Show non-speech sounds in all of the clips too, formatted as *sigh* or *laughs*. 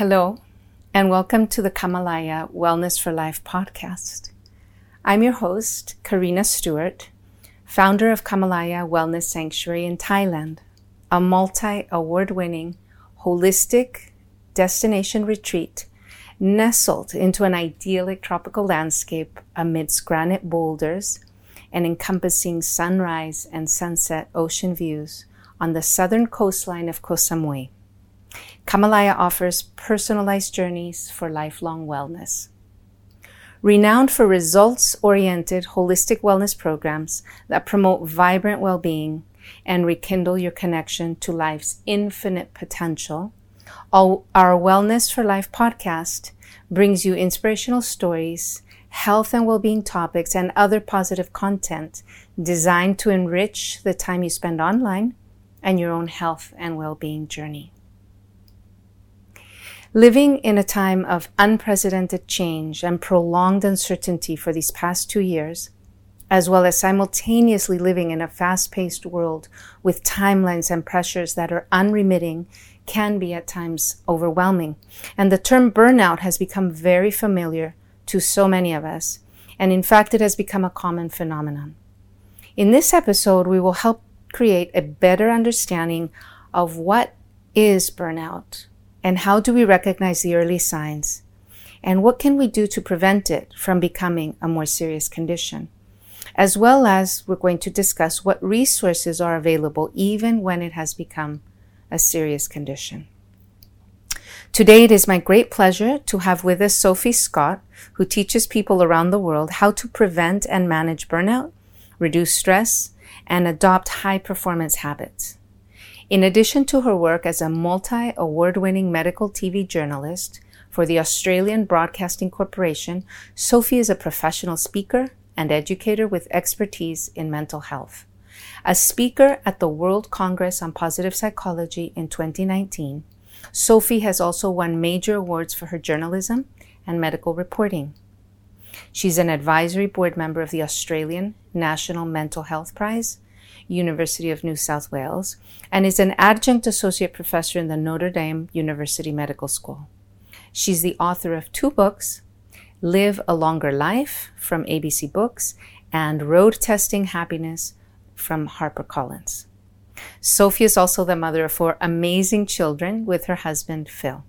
Hello, and welcome to the Kamalaya Wellness for Life podcast. I'm your host, Karina Stewart, founder of Kamalaya Wellness Sanctuary in Thailand, a multi award winning, holistic destination retreat nestled into an idyllic tropical landscape amidst granite boulders and encompassing sunrise and sunset ocean views on the southern coastline of Koh Samui. Kamalaya offers personalized journeys for lifelong wellness. Renowned for results oriented holistic wellness programs that promote vibrant well being and rekindle your connection to life's infinite potential, our Wellness for Life podcast brings you inspirational stories, health and well being topics, and other positive content designed to enrich the time you spend online and your own health and well being journey. Living in a time of unprecedented change and prolonged uncertainty for these past two years, as well as simultaneously living in a fast paced world with timelines and pressures that are unremitting, can be at times overwhelming. And the term burnout has become very familiar to so many of us. And in fact, it has become a common phenomenon. In this episode, we will help create a better understanding of what is burnout, and how do we recognize the early signs? And what can we do to prevent it from becoming a more serious condition? As well as we're going to discuss what resources are available even when it has become a serious condition. Today, it is my great pleasure to have with us Sophie Scott, who teaches people around the world how to prevent and manage burnout, reduce stress, and adopt high performance habits. In addition to her work as a multi award winning medical TV journalist for the Australian Broadcasting Corporation, Sophie is a professional speaker and educator with expertise in mental health. A speaker at the World Congress on Positive Psychology in 2019, Sophie has also won major awards for her journalism and medical reporting. She's an advisory board member of the Australian National Mental Health Prize University of New South Wales, and is an adjunct associate professor in the Notre Dame University Medical School. She's the author of two books Live a Longer Life from ABC Books and Road Testing Happiness from HarperCollins. Sophie is also the mother of four amazing children with her husband, Phil.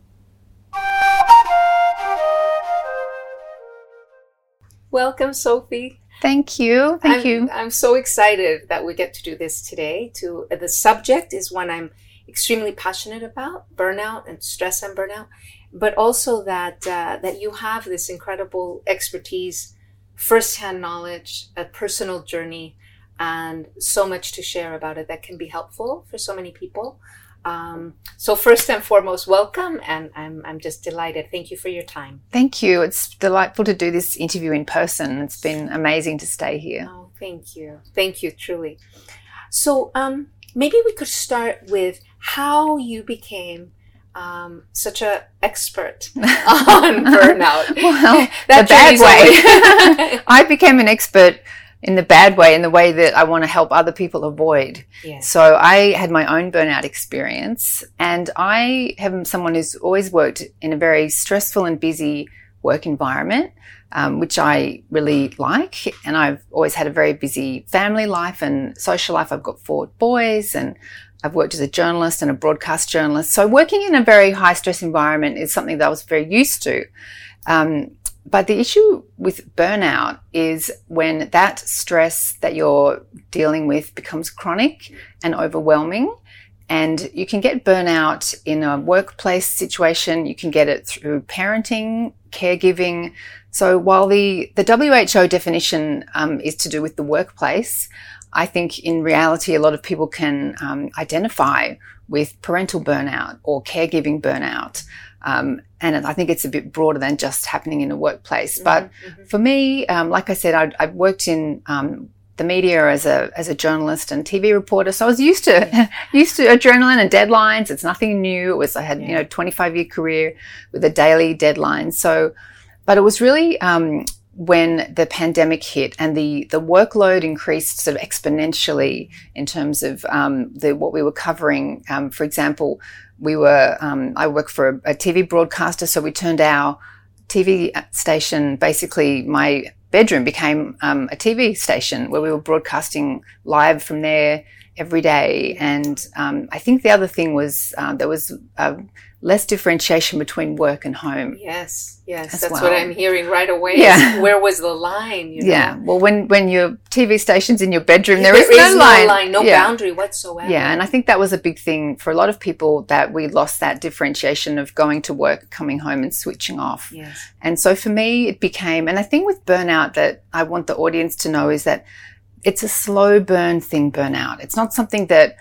Welcome, Sophie. Thank you. Thank I'm, you. I'm so excited that we get to do this today. To the subject is one I'm extremely passionate about: burnout and stress and burnout. But also that uh, that you have this incredible expertise, firsthand knowledge, a personal journey, and so much to share about it that can be helpful for so many people. Um, so first and foremost, welcome, and I'm I'm just delighted. Thank you for your time. Thank you. It's delightful to do this interview in person. It's been amazing to stay here. Oh, thank you, thank you, truly. So um, maybe we could start with how you became um, such an expert *laughs* on burnout. well, *laughs* the bad way. *laughs* I became an expert in the bad way, in the way that I want to help other people avoid. Yes. So I had my own burnout experience and I am someone who's always worked in a very stressful and busy work environment, um, which I really like. And I've always had a very busy family life and social life. I've got four boys and I've worked as a journalist and a broadcast journalist. So working in a very high stress environment is something that I was very used to. Um, but the issue with burnout is when that stress that you're dealing with becomes chronic and overwhelming. And you can get burnout in a workplace situation. You can get it through parenting, caregiving. So while the, the WHO definition um, is to do with the workplace, I think in reality, a lot of people can um, identify with parental burnout or caregiving burnout. Um, and I think it's a bit broader than just happening in a workplace. Mm-hmm, but mm-hmm. for me, um, like I said, I, have worked in um, the media as a as a journalist and TV reporter, so I was used to *laughs* used to adrenaline and deadlines. It's nothing new. It was I had yeah. you know 25 year career with a daily deadline. So, but it was really um, when the pandemic hit and the, the workload increased sort of exponentially in terms of um, the, what we were covering. Um, for example, we were, um, I work for a, a, TV broadcaster, so we turned our TV station, basically my bedroom became um, a TV station where we were broadcasting live from there every day. And um, I think the other thing was uh, there was less differentiation between work and home. Yes, yes, that's well. what I'm hearing right away. Yeah. where was the line? You know? Yeah, well, when when your TV station's in your bedroom, there, *laughs* there is, is, no, line. line, no yeah. boundary whatsoever. Yeah, and I think that was a big thing for a lot of people that we lost that differentiation of going to work, coming home, and switching off. Yes. And so for me, it became, and I think with burnout that I want the audience to know is that it's a slow burn thing, burnout. It's not something that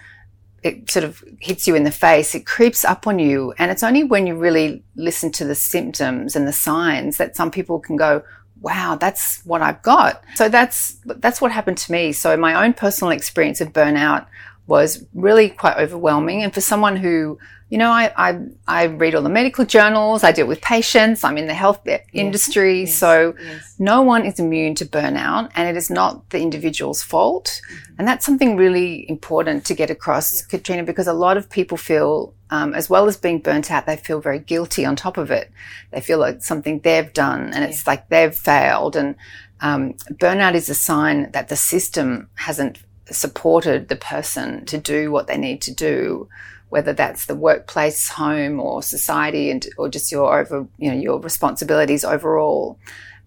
it sort of hits you in the face. It creeps up on you. And it's only when you really listen to the symptoms and the signs that some people can go, wow, that's what I've got. So that's, that's what happened to me. So my own personal experience of burnout was really quite overwhelming. And for someone who you know, I, I, I, read all the medical journals, I deal with patients, I'm in the health yes. industry. Yes. So yes. no one is immune to burnout and it is not the individual's fault. Mm-hmm. And that's something really important to get across, Katrina, because a lot of people feel, um, as well as being burnt out, they feel very guilty on top of it. They feel like something they've done and it's like they've failed. And um, burnout is a sign that the system hasn't supported the person to do what they need to do whether that's the workplace, home, or society, and or just your over, you know, your responsibilities overall.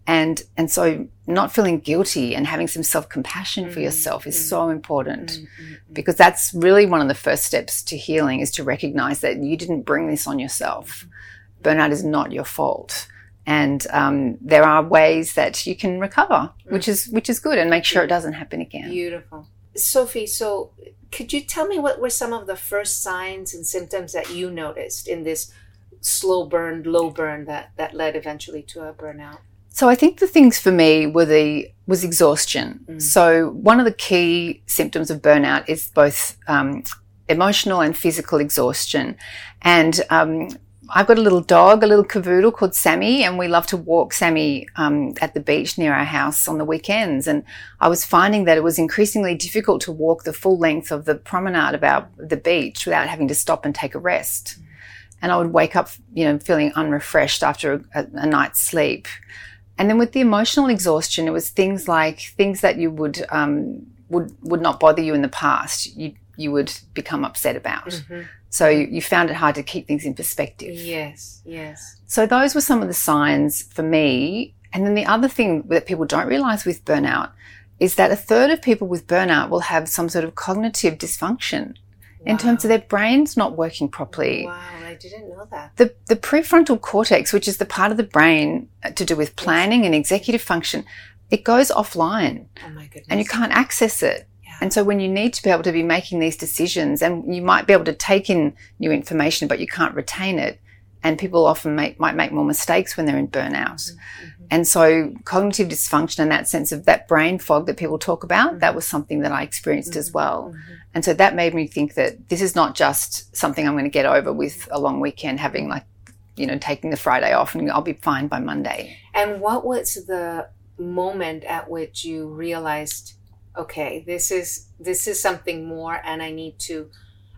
And and so not feeling guilty and having some self compassion mm-hmm. for yourself is mm-hmm. so important mm-hmm. because that's really one of the first steps to healing is to recognize that you didn't bring this on yourself. Burnout is not your fault and um, there are ways that you can recover, which is which is good, and make sure it doesn't happen again. Beautiful, Sophie. So could you tell me what were some of the first signs and symptoms that you noticed in this slow burn, low burn that, that led eventually to a burnout? So I think the things for me were the was exhaustion. Mm. So one of the key symptoms of burnout is both um, emotional and physical exhaustion, and um, I've got a little dog, a little cavoodle called Sammy, and we love to walk Sammy um, at the beach near our house on the weekends. And I was finding that it was increasingly difficult to walk the full length of the promenade about the beach without having to stop and take a rest. And I would wake up, you know, feeling unrefreshed after a, a night's sleep. And then with the emotional exhaustion, it was things like things that you would um, would would not bother you in the past. You you would become upset about. Mm-hmm. So you, you, found it hard to keep things in perspective. Yes, yes. So those were some of the signs for me. And then the other thing that people don't realize with burnout is that a third of people with burnout will have some sort of cognitive dysfunction wow. in terms of their brains not working properly. Wow, I didn't know that. The, the prefrontal cortex, which is the part of the brain uh, to do with planning yes. and executive function, it goes offline. Oh my goodness. And you can't access it. And so when you need to be able to be making these decisions and you might be able to take in new information, but you can't retain it. And people often make, might make more mistakes when they're in burnout. Mm-hmm. And so cognitive dysfunction and that sense of that brain fog that people talk about, mm-hmm. that was something that I experienced mm-hmm. as well. Mm-hmm. And so that made me think that this is not just something I'm going to get over with a long weekend, having like, you know, taking the Friday off and I'll be fine by Monday. And what was the moment at which you realized okay, this is this is something more and I need to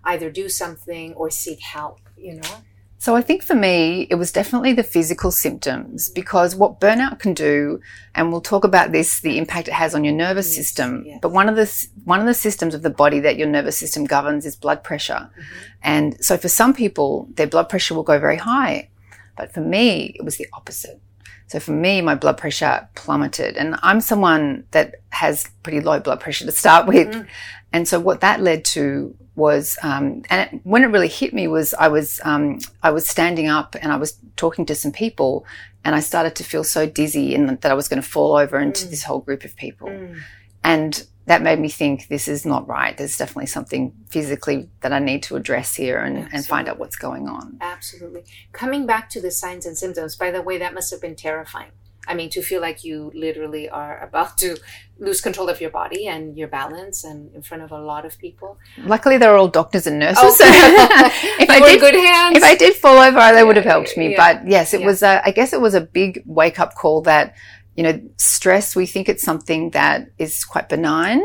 either do something or seek help, you know? So I think for me, it was definitely the physical symptoms because what burnout can do, and we'll talk about this, the impact it has on your nervous yes, system. Yes. But one of the one of the systems of the body that your nervous system governs is blood pressure, mm-hmm. and so for some people, their blood pressure will go very high, but for me, it was the opposite. So for me, my blood pressure plummeted. And I'm someone that has pretty low blood pressure to start with. Mm. And so what that led to was, um, and it, when it really hit me was I was, um, I was standing up and I was talking to some people and I started to feel so dizzy and that I was going to fall over into mm. this whole group of people. Mm. And that made me think this is not right. There's definitely something physically that I need to address here and, and find out what's going on. Absolutely. Coming back to the signs and symptoms, by the way, that must have been terrifying. I mean, to feel like you literally are about to lose control of your body and your balance and in front of a lot of people. Luckily, they're all doctors and nurses. Oh, so *laughs* if I did, good hands. If I did fall over, they would have helped me. Yeah. But yes, it yeah. was, a, I guess it was a big wake up call that you know, stress, we think it's something that is quite benign,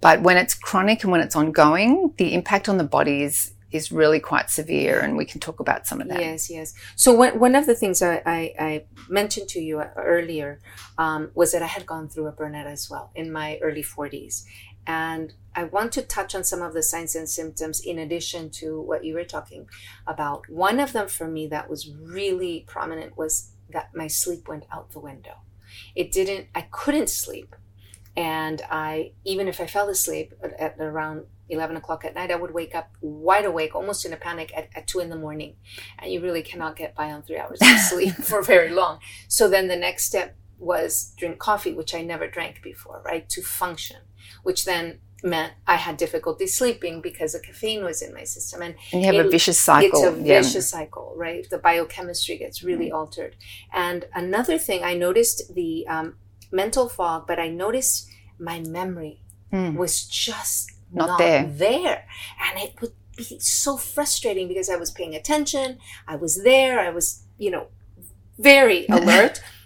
but when it's chronic and when it's ongoing, the impact on the body is is really quite severe, and we can talk about some of that. Yes, yes. So one, one of the things I, I, I mentioned to you earlier um, was that I had gone through a burnout as well in my early 40s. And I want to touch on some of the signs and symptoms in addition to what you were talking about. One of them for me that was really prominent was that my sleep went out the window. It didn't, I couldn't sleep. And I, even if I fell asleep at, at around 11 o'clock at night, I would wake up wide awake, almost in a panic at, at 2 in the morning. And you really cannot get by on three hours of sleep *laughs* for very long. So then the next step was drink coffee, which I never drank before, right? To function, which then meant I had difficulty sleeping because the caffeine was in my system. And, and you have it, a vicious cycle. It's a vicious cycle, right? The biochemistry gets really mm altered. And another thing, I noticed the um, mental fog, but I noticed my memory mm. was just not, not there. there. And it would be so frustrating because I was paying attention, I was there, I was, you know, very alert *laughs*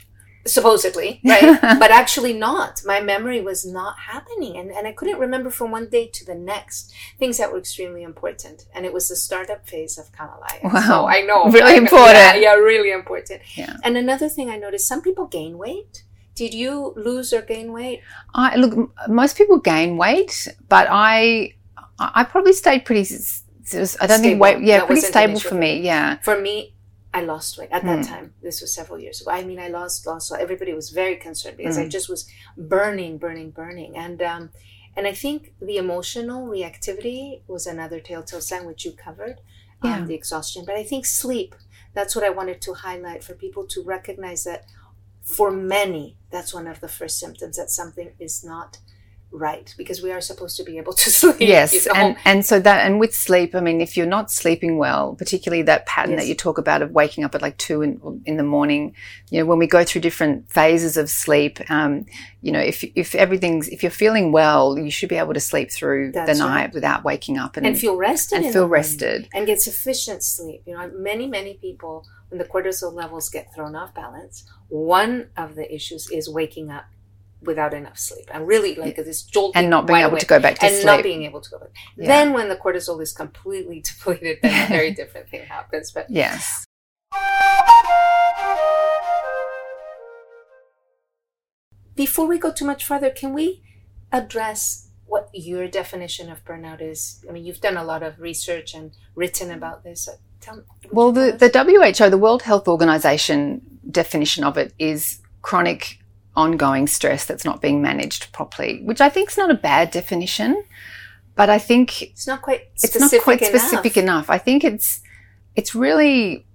supposedly, *laughs* right? but actually not. My memory was not happening. And, and I couldn't remember from one day to the next things that were extremely important. And it was the startup phase of Kamalaya. Wow. So I know. *laughs* Really I important. Yeah, yeah, really important. Yeah. And another thing I noticed, some people gain weight. Did you lose or gain weight? I look, most people gain weight, but I, I probably stayed pretty, I don't stable. think weight, yeah, that pretty stable for me. Yeah. For me, I lost weight at that mm. time. This was several years ago. I mean, I lost, lost. So everybody was very concerned because mm. I hmm. just was burning, burning, burning, and um, and I think the emotional reactivity was another telltale sign which you covered, um, yeah. um, the exhaustion. But I think sleep. That's what I wanted to highlight for people to recognize that for many, that's one of the first symptoms that something is not right because we are supposed to be able to *laughs* sleep. Yes, you know? and and so that and with sleep, I mean, if you're not sleeping well, particularly that pattern yes. that you talk about of waking up at like two in, in the morning, you know, when we go through different phases of sleep, um, you know, if if everything's if you're feeling well, you should be able to sleep through That's the night right. without waking up and, and feel rested and feel rested and get sufficient sleep. You know, many many people when the cortisol levels get thrown off balance, one of the issues is waking up without enough sleep. And really like this jolt and not being able away, to go back to sleep. and sleep. not being able to go back. Yeah. then when the cortisol is completely *laughs* depleted then a *laughs* very different thing happens but yes. Before we go too much further can we address what your definition of burnout is? I mean you've done a lot of research and written about this Tell, well the, the who the world health organization definition of it is chronic ongoing stress that's not being managed properly, which I think is not a bad definition, but I think it's not quite it's not quite enough. specific enough. I think it's it's really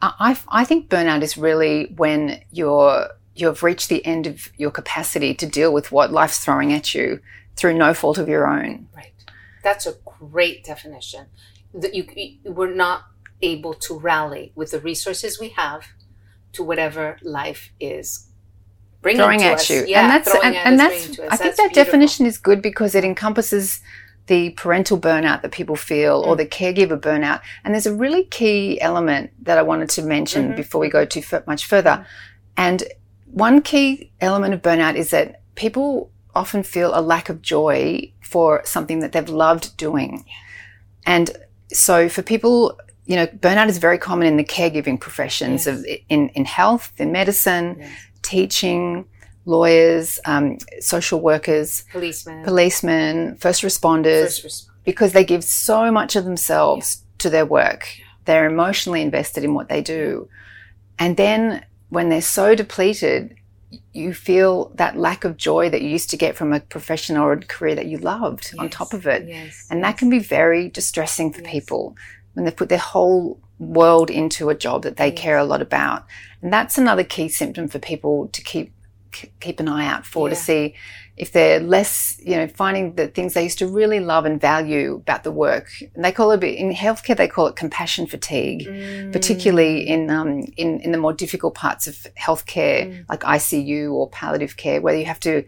I, I think burnout is really when you're you've reached the end of your capacity to deal with what life's throwing at you through no fault of your own. Right. That's a great definition. That you, you we're not able to rally with the resources we have to whatever life is bringing throwing at us. you. Yeah, and that's and, and that's I think that's that beautiful. definition is good because it encompasses the parental burnout that people feel mm. or the caregiver burnout. And there's a really key element that I wanted to mention mm-hmm. before we go too f- much further. Mm. And one key element of burnout is that people often feel a lack of joy for something that they've loved doing. And so for people, you know, burnout is very common in the caregiving professions yes. of in, in health, in medicine, yes teaching, lawyers, um, social workers, policemen, policemen, first responders, first because they give so much of themselves yeah. to their work. They're emotionally invested in what they do. And then when they're so depleted, you feel that lack of joy that you used to get from a profession or a career that you loved yes. on top of it. Yes. And that can be very distressing for yes. people when they put their whole world into a job that they care a lot about. And that's another key symptom for people to keep keep an eye out for yeah. to see if they're less, you know, finding the things they used to really love and value about the work. And they call it in healthcare, they call it compassion fatigue, mm. particularly in, um, in in the more difficult parts of healthcare, mm. like ICU or palliative care, where you have to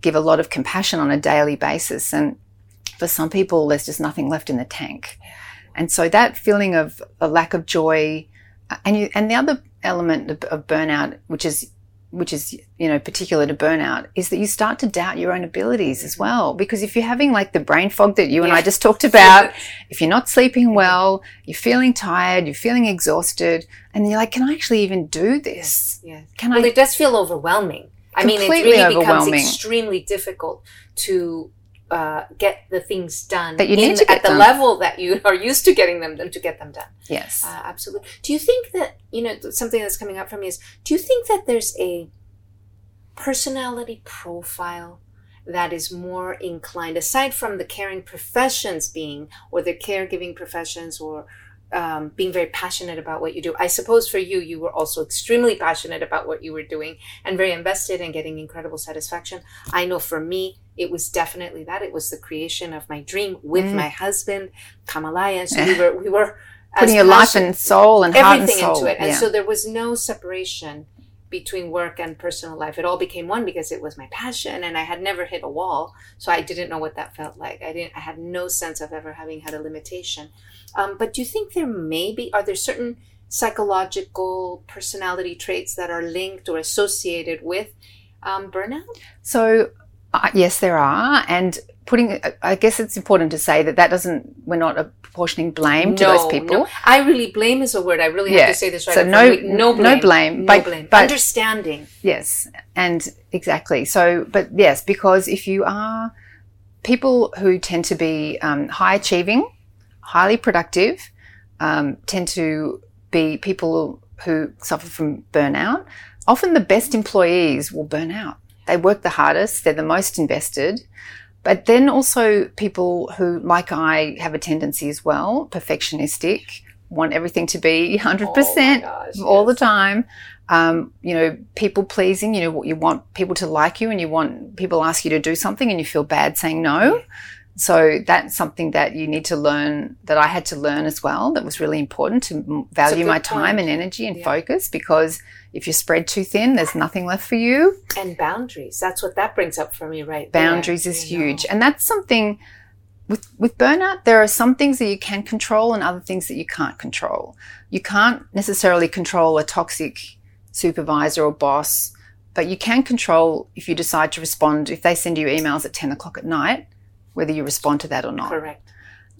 give a lot of compassion on a daily basis. And for some people, there's just nothing left in the tank. And so that feeling of a lack of joy, uh, and you, and the other element of, of burnout, which is which is you know particular to burnout is that you start to doubt your own abilities as mm-hmm. well because if you're having like the brain fog that you and Yeah. I just talked about if you're not sleeping well you're feeling tired you're feeling exhausted and you're like can I actually even do this Yes. can Well, I it does feel overwhelming. I mean, it really becomes extremely difficult to uh, get the things done That you need in- to get at the done. level that you are used to getting them done to get them done. yes Uh, absolutely. Do you think that you know something that's coming up for me is? Do you think that there's a personality profile that is more inclined, aside from the caring professions being or the caregiving professions or um, being very passionate about what you do. I suppose for you, you were also extremely passionate about what you were doing and very invested in getting incredible satisfaction. I know for me, it was definitely that. It was the creation of my dream with Mm. my husband, Kamalaya. And so we were, we were putting your life and soul and heart and everything soul into it. And yeah. so there was no separation between work and personal life. It all became one because it was my passion and I had never hit a wall. So I didn't know what that felt like. I didn't I had no sense of ever having had a limitation. Um, but do you think there may be are there certain psychological personality traits that are linked or associated with um, burnout? So, uh, yes, there are. And putting, I guess it's important to say that that doesn't, we're not apportioning blame to those people. No. I really blame is a word. I really Yeah. have to say this right. So no- no blame. no blame, No but- blame. but- Understanding. Yes. And exactly. So, but yes, because if you are people who tend to be um, high achieving, highly productive, um, tend to be people who suffer from burnout, often the best employees will burn out. They work the hardest, they're the most invested. But then also people who, like I, have a tendency as well, perfectionistic, want everything to be 100% Oh gosh, all the time. Um, you know, people pleasing, you know, what you want people to like you and you want people ask you to do something and you feel bad saying no. So that's something that you need to learn that I had to learn as well. That was really important to value my time point. and energy and Yeah. focus because if you're spread too thin, there's nothing left for you. and boundaries. That's what that brings up for me, right? there, Boundaries is you know. huge. And that's something with with burnout, there are some things that you can control and other things that you can't control. You can't necessarily control a toxic supervisor or boss, but you can control if you decide to respond if they send you emails at ten o'clock at night, whether you respond to that or not. Correct.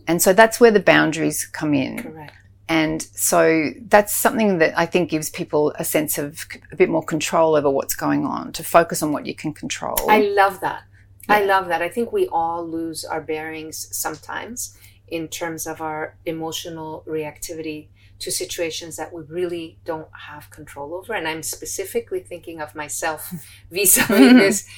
And so that's where the boundaries come in. Correct. And so that's something that I think gives people a sense of a bit more control over what's going on, to focus on what you can control. I love that. I love that. I think we all lose our bearings sometimes in terms of our emotional reactivity to situations that we really don't have control over. And I'm specifically thinking of myself vis a vis this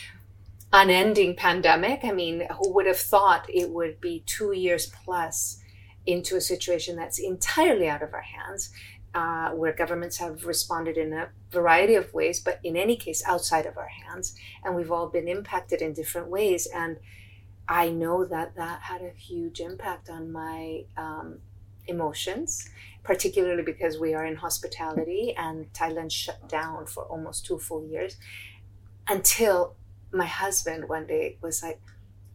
unending pandemic. I mean, who would have thought it would be two years plus into a situation that's entirely out of our hands, uh, where governments have responded in a variety of ways, but in any case, outside of our hands. And we've all been impacted in different ways. And I know that that had a huge impact on my um, emotions, particularly because we are in hospitality and Thailand shut down for almost two full years until my husband one day was like,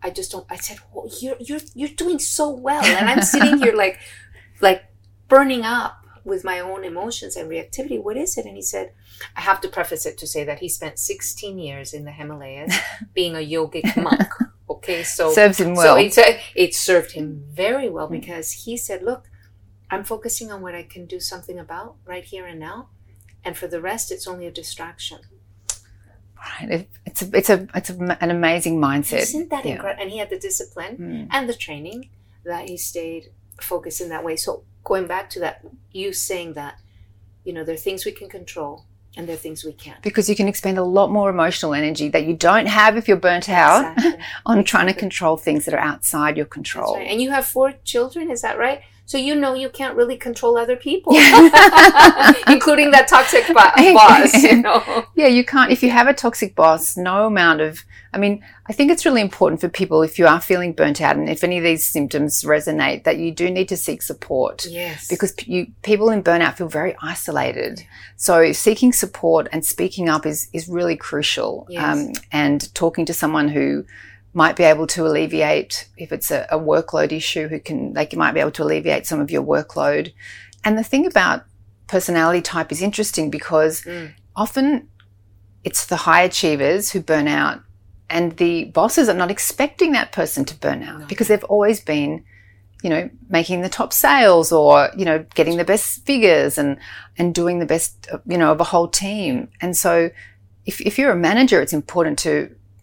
I just don't. I said, well, "You're you're you're doing so well," and I'm sitting here like, *laughs* like burning up with my own emotions and reactivity. What is it? And he said, I have to preface it to say that he spent 16 years in the Himalayas *laughs* being a yogic monk. Okay, so *laughs* Serves him so well. it, uh, it served him very well because he said, Look, I'm focusing on what I can do something about right here and now. And for the rest, it's only a distraction. Right. It, it's a, it's a it's a, an amazing mindset. Isn't that Yeah. incredible? And he had the discipline Mm. and the training that he stayed focused in that way. So going back to that, you saying that, you know, there are things we can control and there are things we can't. Because you can expend a lot more emotional energy that you don't have if you're burnt out Exactly. *laughs* on trying to control things that are outside your control. right. And you have four children, is that right? So you know you can't really control other people, *laughs* including that toxic bo- *laughs* boss. You know, Yeah, you can't. If you have a toxic boss, no amount of. I mean, I think it's really important for people if you are feeling burnt out and if any of these symptoms resonate, that you do need to seek support. yes, Because you, people in burnout feel very isolated. So seeking support and speaking up is, is really crucial. Yes. Um, and talking to someone who might be able to alleviate, if it's a, a workload issue, who can, they might be able to alleviate some of your workload. And the thing about personality type is interesting because Mm. often it's the high achievers who burn out and the bosses are not expecting that person to burn out No. because they've always been you know making the top sales or you know getting the best figures and and doing the best you know of a whole team and so if, if you're a manager it's important to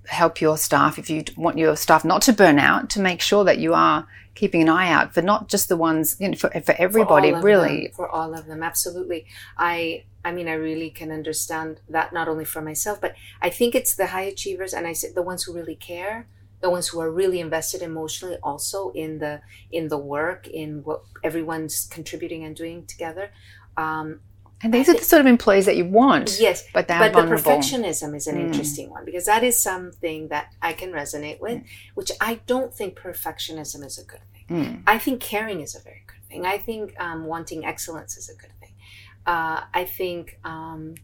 help your staff if you want your staff not to burn out to make sure that you are keeping an eye out for not just the ones you know for, for everybody for really. them, for all of them absolutely. I i mean i really can understand that not only for myself but i think it's the high achievers and i said the ones who really care the ones who are really invested emotionally also in the in the work in what everyone's contributing and doing together. Um, and these are the sort of employees that you want yes but they're but the perfectionism is an Mm. interesting one because that is something that i can resonate with Mm. which i don't think perfectionism is a good thing Mm. I think caring is a very good thing. I think um, wanting excellence is a good thing. Uh, I think, um,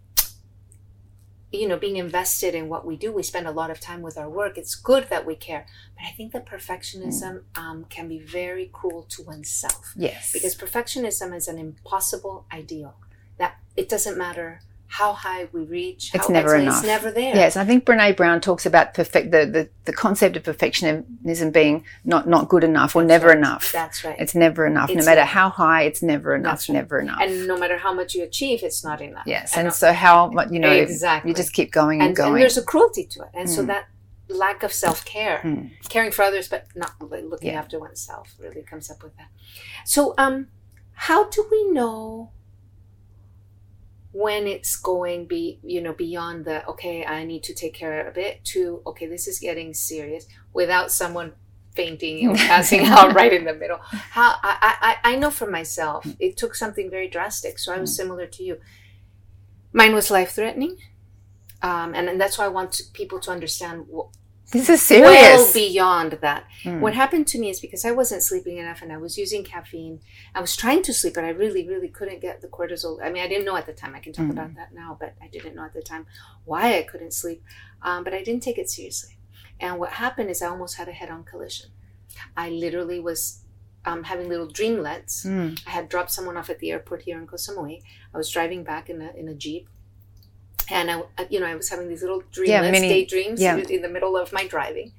you know, being invested in what we do, we spend a lot of time with our work. It's good that we care. But I think that perfectionism um, can be very cruel to oneself yes because perfectionism is an impossible ideal that it doesn't matter how high we reach. It's how never enough. It's never there. Yes, I think Brene Brown talks about perfect the, the, the concept of perfectionism being not, not good enough or That's never right. enough. That's right. It's never enough. no matter how high, it's never enough. That's right. Never enough. and no matter how much you achieve, it's not enough. yes, And and so how much you know Exactly. you just keep going and, and, going. and there's a cruelty to it and so Mm. that lack of self-care Mm. caring for others but not really looking Yeah. after oneself really comes up with that so um how do we know when it's going be you know beyond the okay i need to take care of it to okay this is getting serious without someone fainting or *laughs* passing out right in the middle. How I, I i know for myself it took something very drastic so i was similar to you. Mine was life threatening um, and, and that's why i want to, people to understand wh- this is well beyond that Mm. what happened to me is because I wasn't sleeping enough and I was using caffeine. I was trying to sleep, but I really, really couldn't get the cortisol. I mean, I didn't know at the time. I can talk Mm. about that now, but I didn't know at the time why I couldn't sleep. Um, but I didn't take it seriously. And what happened is I almost had a head on collision. I literally was um, having little dreamlets. Mm. I had dropped someone off at the airport here in Koh Samui. I was driving back in a, in a Jeep. And I, you know, I was having these little dreamlets, Yeah, daydreams yeah. in the middle of my driving.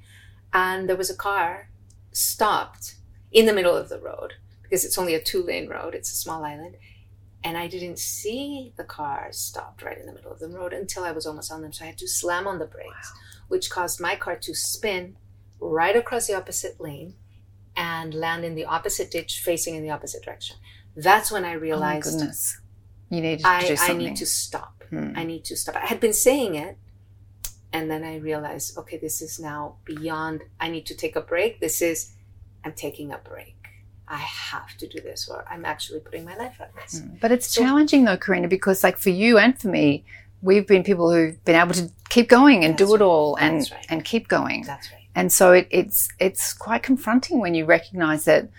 And there was a car stopped in the middle of the road because it's only a two lane road it's a small island. And i didn't see the car stopped right in the middle of the road until i was almost on them. So i had to slam on the brakes which caused my car to spin right across the opposite lane and land in the opposite ditch facing in the opposite direction. That's when i Oh realized goodness. You need to do I, I need to stop Hmm. I need to stop. I had been saying it, and then I realized, okay, this is now beyond. I need to take a break. This is, I'm taking a break. I have to do this, or I'm actually putting my life at risk. Mm. But it's So- challenging though, Karina, because like for you and for me, we've been people who've been able to keep going and do it all and right. and keep going. That's right. And so it, it's it's quite confronting when you recognize that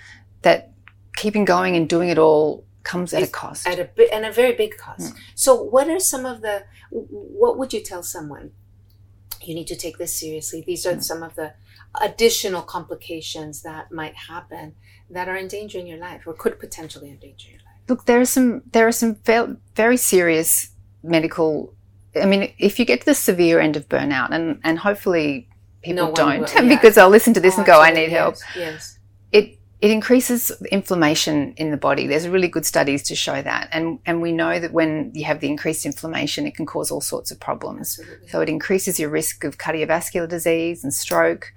that keeping going and doing it all comes at a cost. At a and a very big cost. Hmm. So, what are some of the? What would you tell someone? You need to take this seriously. These are some of the additional complications that might happen that are endangering your life or could potentially endanger your life. Look, there are some there are some very serious medical. I mean, if you get to the severe end of burnout, and and hopefully people No don't, will, *laughs* yeah. because they'll listen to this Oh, and go, "I need help." Yes. yes. it it increases inflammation in the body. There's really good studies to show that, and and we know that when you have the increased inflammation, it can cause all sorts of problems. Absolutely. So it increases your risk of cardiovascular disease and stroke.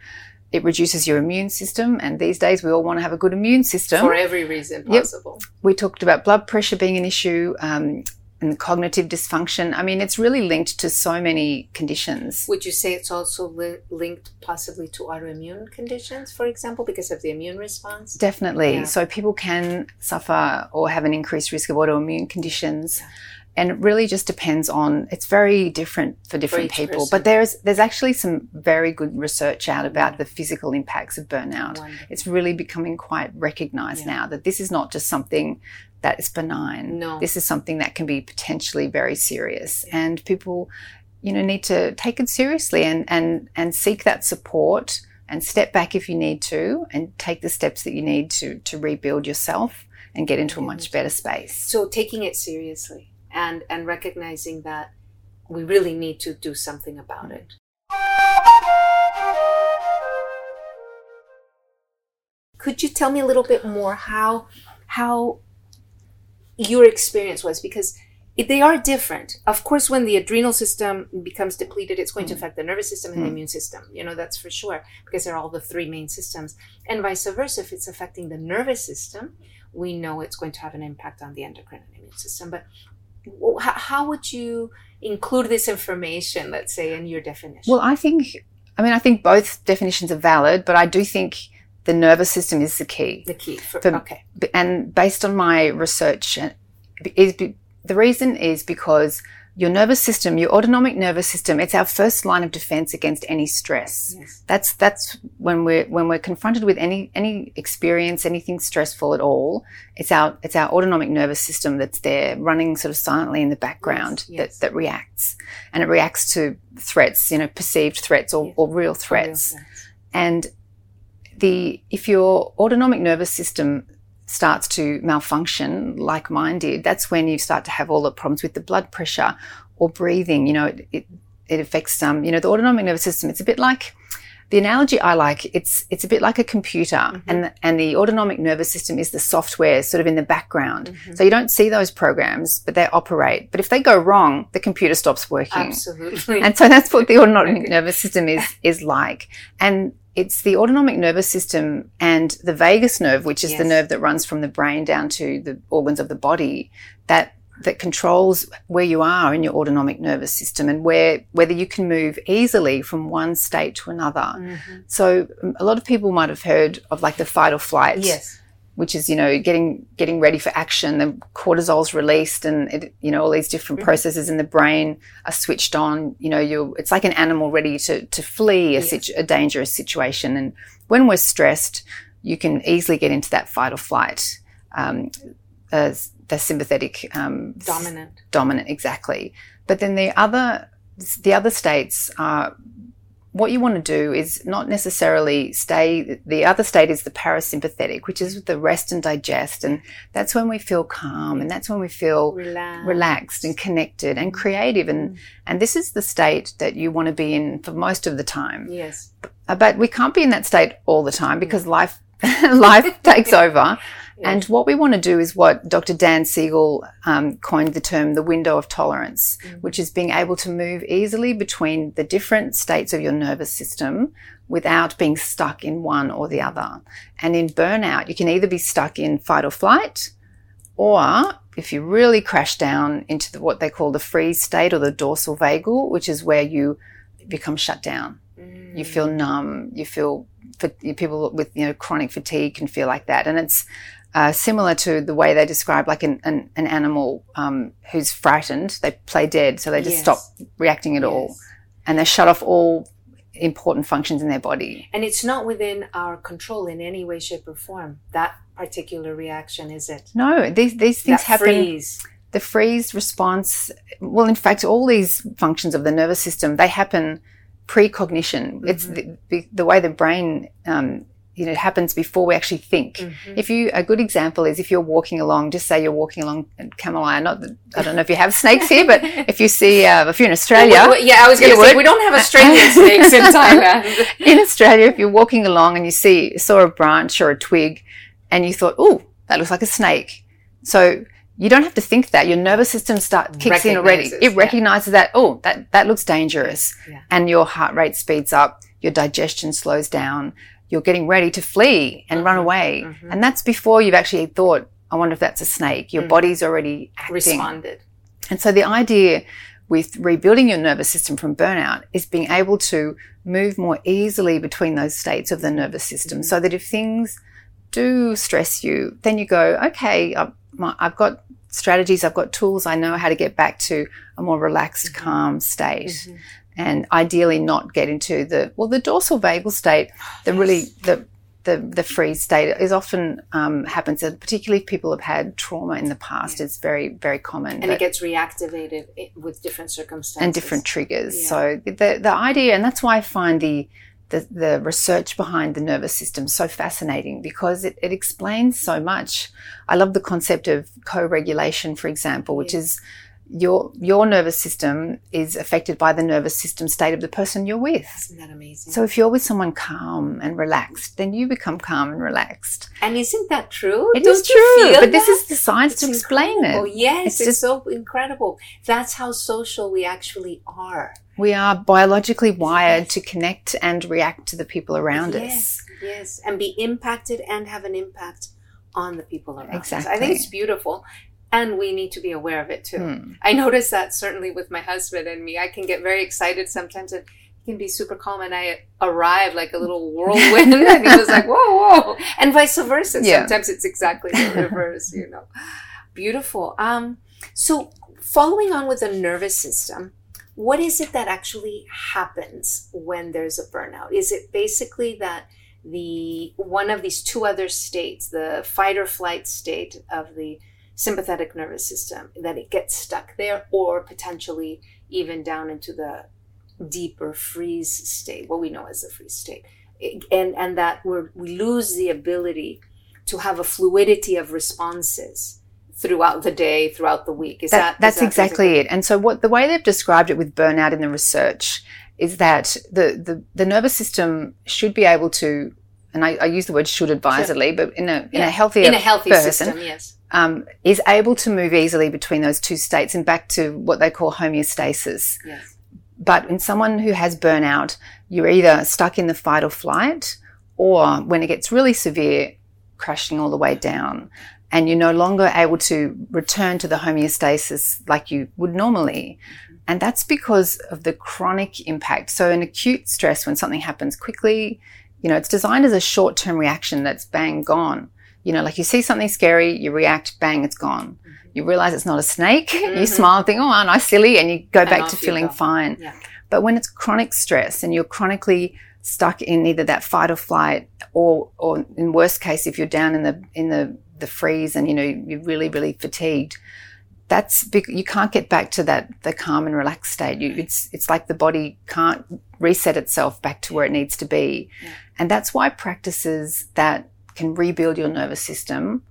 It reduces your immune system, and these days we all want to have a good immune system. for every reason possible. Yep. We talked about blood pressure being an issue. Um, and cognitive dysfunction. I mean, it's really linked to so many conditions. Would you say it's also li- linked possibly to autoimmune conditions, for example, because of the immune response? Definitely. Yeah. So people can suffer or have an increased risk of autoimmune conditions. Yeah. And it really just depends on it's very different for different each people. person. But there's there's actually some very good research out mm-hmm. about the physical impacts of burnout. Wonderful. It's really becoming quite recognized Yeah. now that this is not just something that is benign. No. This is something that can be potentially very serious. And people, you know, need to take it seriously and, and, and seek that support and step back if you need to and take the steps that you need to to rebuild yourself and get into a much better space. So taking it seriously and and recognizing that we really need to do something about it. Could you tell me a little bit more how how your experience was because they are different. Of course, when the adrenal system becomes depleted, it's going mm. to affect the nervous system and mm. the immune system. You know, that's for sure, because they're all the three main systems. And vice versa, if it's affecting the nervous system, we know it's going to have an impact on the endocrine and immune system. But how would you include this information, let's say, in your definition? Well, I think, I mean, I think both definitions are valid, but I do think the nervous system is the key. The key. For, for, okay. And based on my research, is the reason is because your nervous system, your autonomic nervous system, it's our first line of defense against any stress. Yes. That's that's when we're when we're confronted with any any experience, anything stressful at all. It's our it's our autonomic nervous system that's there, running sort of silently in the background yes, yes. that that reacts, and it reacts to threats, you know, perceived threats or, or real threats. Or real threats. And the if your autonomic nervous system starts to malfunction, like mine did, that's when you start to have all the problems with the blood pressure or breathing. You know, it, it, it affects, um, you know, the autonomic nervous system. It's a bit like, the analogy I like, it's, it's a bit like a computer mm-hmm. and, the, and the autonomic nervous system is the software sort of in the background. Mm-hmm. So you don't see those programs, but they operate. But if they go wrong, the computer stops working. Absolutely. And so that's what the *laughs* autonomic nervous system is, is like. And it's the autonomic nervous system and the vagus nerve, which is yes. the nerve that runs from the brain down to the organs of the body, that that controls where you are in your autonomic nervous system and where whether you can move easily from one state to another. Mm-hmm. So a lot of people might have heard of like the fight or flight. Yes which is you know getting getting ready for action. The cortisol's released, and it, you know all these different mm-hmm. processes in the brain are switched on. You know, you it's like an animal ready to to flee a, yes. situ- a dangerous situation. And when we're stressed, you can easily get into that fight or flight. Um, uh, the sympathetic um, dominant dominant exactly. But then the other the other states are what you want to do is not necessarily stay. The other state is the parasympathetic, which is the rest and digest. And that's when we feel calm and that's when we feel relaxed, relaxed and connected and creative. And, mm. and this is the state that you want to be in for most of the time. Yes. But we can't be in that state all the time because life, *laughs* life *laughs* takes over. And what we want to do is what Dr. Dan Siegel um, coined the term the window of tolerance, mm-hmm. which is being able to move easily between the different states of your nervous system without being stuck in one or the other. And in burnout, you can either be stuck in fight or flight, or if you really crash down into the, what they call the freeze state or the dorsal vagal, which is where you become shut down. Mm. You feel numb. You feel people with you know chronic fatigue can feel like that, and it's uh, similar to the way they describe like an, an, an animal um, who's frightened. They play dead, so they just yes. stop reacting at yes. all, and they shut off all important functions in their body. And it's not within our control in any way, shape, or form. That particular reaction, is it? No, these these things that happen. Freeze. The freeze response. Well, in fact, all these functions of the nervous system they happen precognition. Mm-hmm. It's the, the, way the brain um, you know, it happens before we actually think. Mm-hmm. If you, a good example is if you're walking along, just say you're walking along Camel not that, I don't know if you have snakes here, but *laughs* if you see, uh, if you're in Australia. Well, yeah, I was going to say, we don't have Australian snakes in *laughs* Thailand. in Australia, if you're walking along and you see, saw a branch or a twig and you thought, oh, that looks like a snake. So you don't have to think that. Your nervous system start kicks in already. It recognizes yeah. that, oh, that, that looks dangerous. Yeah. And your heart rate speeds up, your digestion slows down you're getting ready to flee and mm-hmm. run away. Mm-hmm. And that's before you've actually thought, I wonder if that's a snake. Your mm. body's already acting. Responded. And so the idea with rebuilding your nervous system from burnout is being able to move more easily between those states of the nervous system mm. so that if things do stress you, then you go, okay, I've, I've got strategies, I've got tools, I know how to get back to a more relaxed, mm-hmm. calm state. And ideally not get into the well the dorsal vagal state the really the the, the freeze state is often um, happens, and particularly if people have had trauma in the past. Yeah. It's very, very common. And it gets reactivated with different circumstances. And different triggers. Yeah. So the, the idea, and that's why I find the, the, the, research behind the nervous system so fascinating because it, it explains so much. I love the concept of co-regulation, for example, which yeah. is your your nervous system is affected by the nervous system state of the person you're with. Isn't that amazing? So if you're with someone calm and relaxed, then you become calm and relaxed. and isn't that true? It Don't is true, but this is the science It's to explain incredible. it. Yes, It's it's, just- so incredible. That's how social we actually are. We are biologically wired to connect and react to the people around us. yes, yes, and be impacted and have an impact on the people around us. I think it's beautiful, and we need to be aware of it too. Hmm. I notice that certainly with my husband and me. I can get very excited sometimes and he can be super calm and I arrive like a little whirlwind *laughs* and he was like, whoa, whoa. And vice versa. Yeah. Sometimes it's exactly the *laughs* reverse, you know. Beautiful. Um, so following on with the nervous system, what is it that actually happens when there's a burnout? Is it basically that the one of these two other states, the fight or flight state of the sympathetic nervous system, that it gets stuck there, or potentially even down into the deeper freeze state, what we know as the freeze state, It- and and that we we lose the ability to have a fluidity of responses throughout the day, throughout the week. Is That- that, is that's that exactly it. And so what the way they've described it with burnout in the research is that the, the, the nervous system should be able to, and I, I use the word should advisedly, but in a, in Yeah. a healthier in a healthy person, system? Yes. Um, is able to move easily between those two states and back to what they call homeostasis. Yes. But in someone who has burnout, you're either stuck in the fight or flight, or when it gets really severe, crashing all the way down. And you're no longer able to return to the homeostasis like you would normally. And that's because of the chronic impact. So, an acute stress, when something happens quickly, you know, it's designed as a short term reaction that's bang, gone. You know, like you see something scary, you react, bang, it's gone. You realize it's not a snake, *laughs* you Mhm. smile and think, oh, aren't I silly? And you go And back to feeling fine. Yeah. But when it's chronic stress and you're chronically stuck in either that fight or flight, or, or in worst case, if you're down in the in the the freeze and you know you're really really fatigued, that's bec- you can't get back to that the calm and relaxed state. You, it's it's like the body can't reset itself back to where it needs to be, Yeah. and that's why practices that can rebuild your nervous system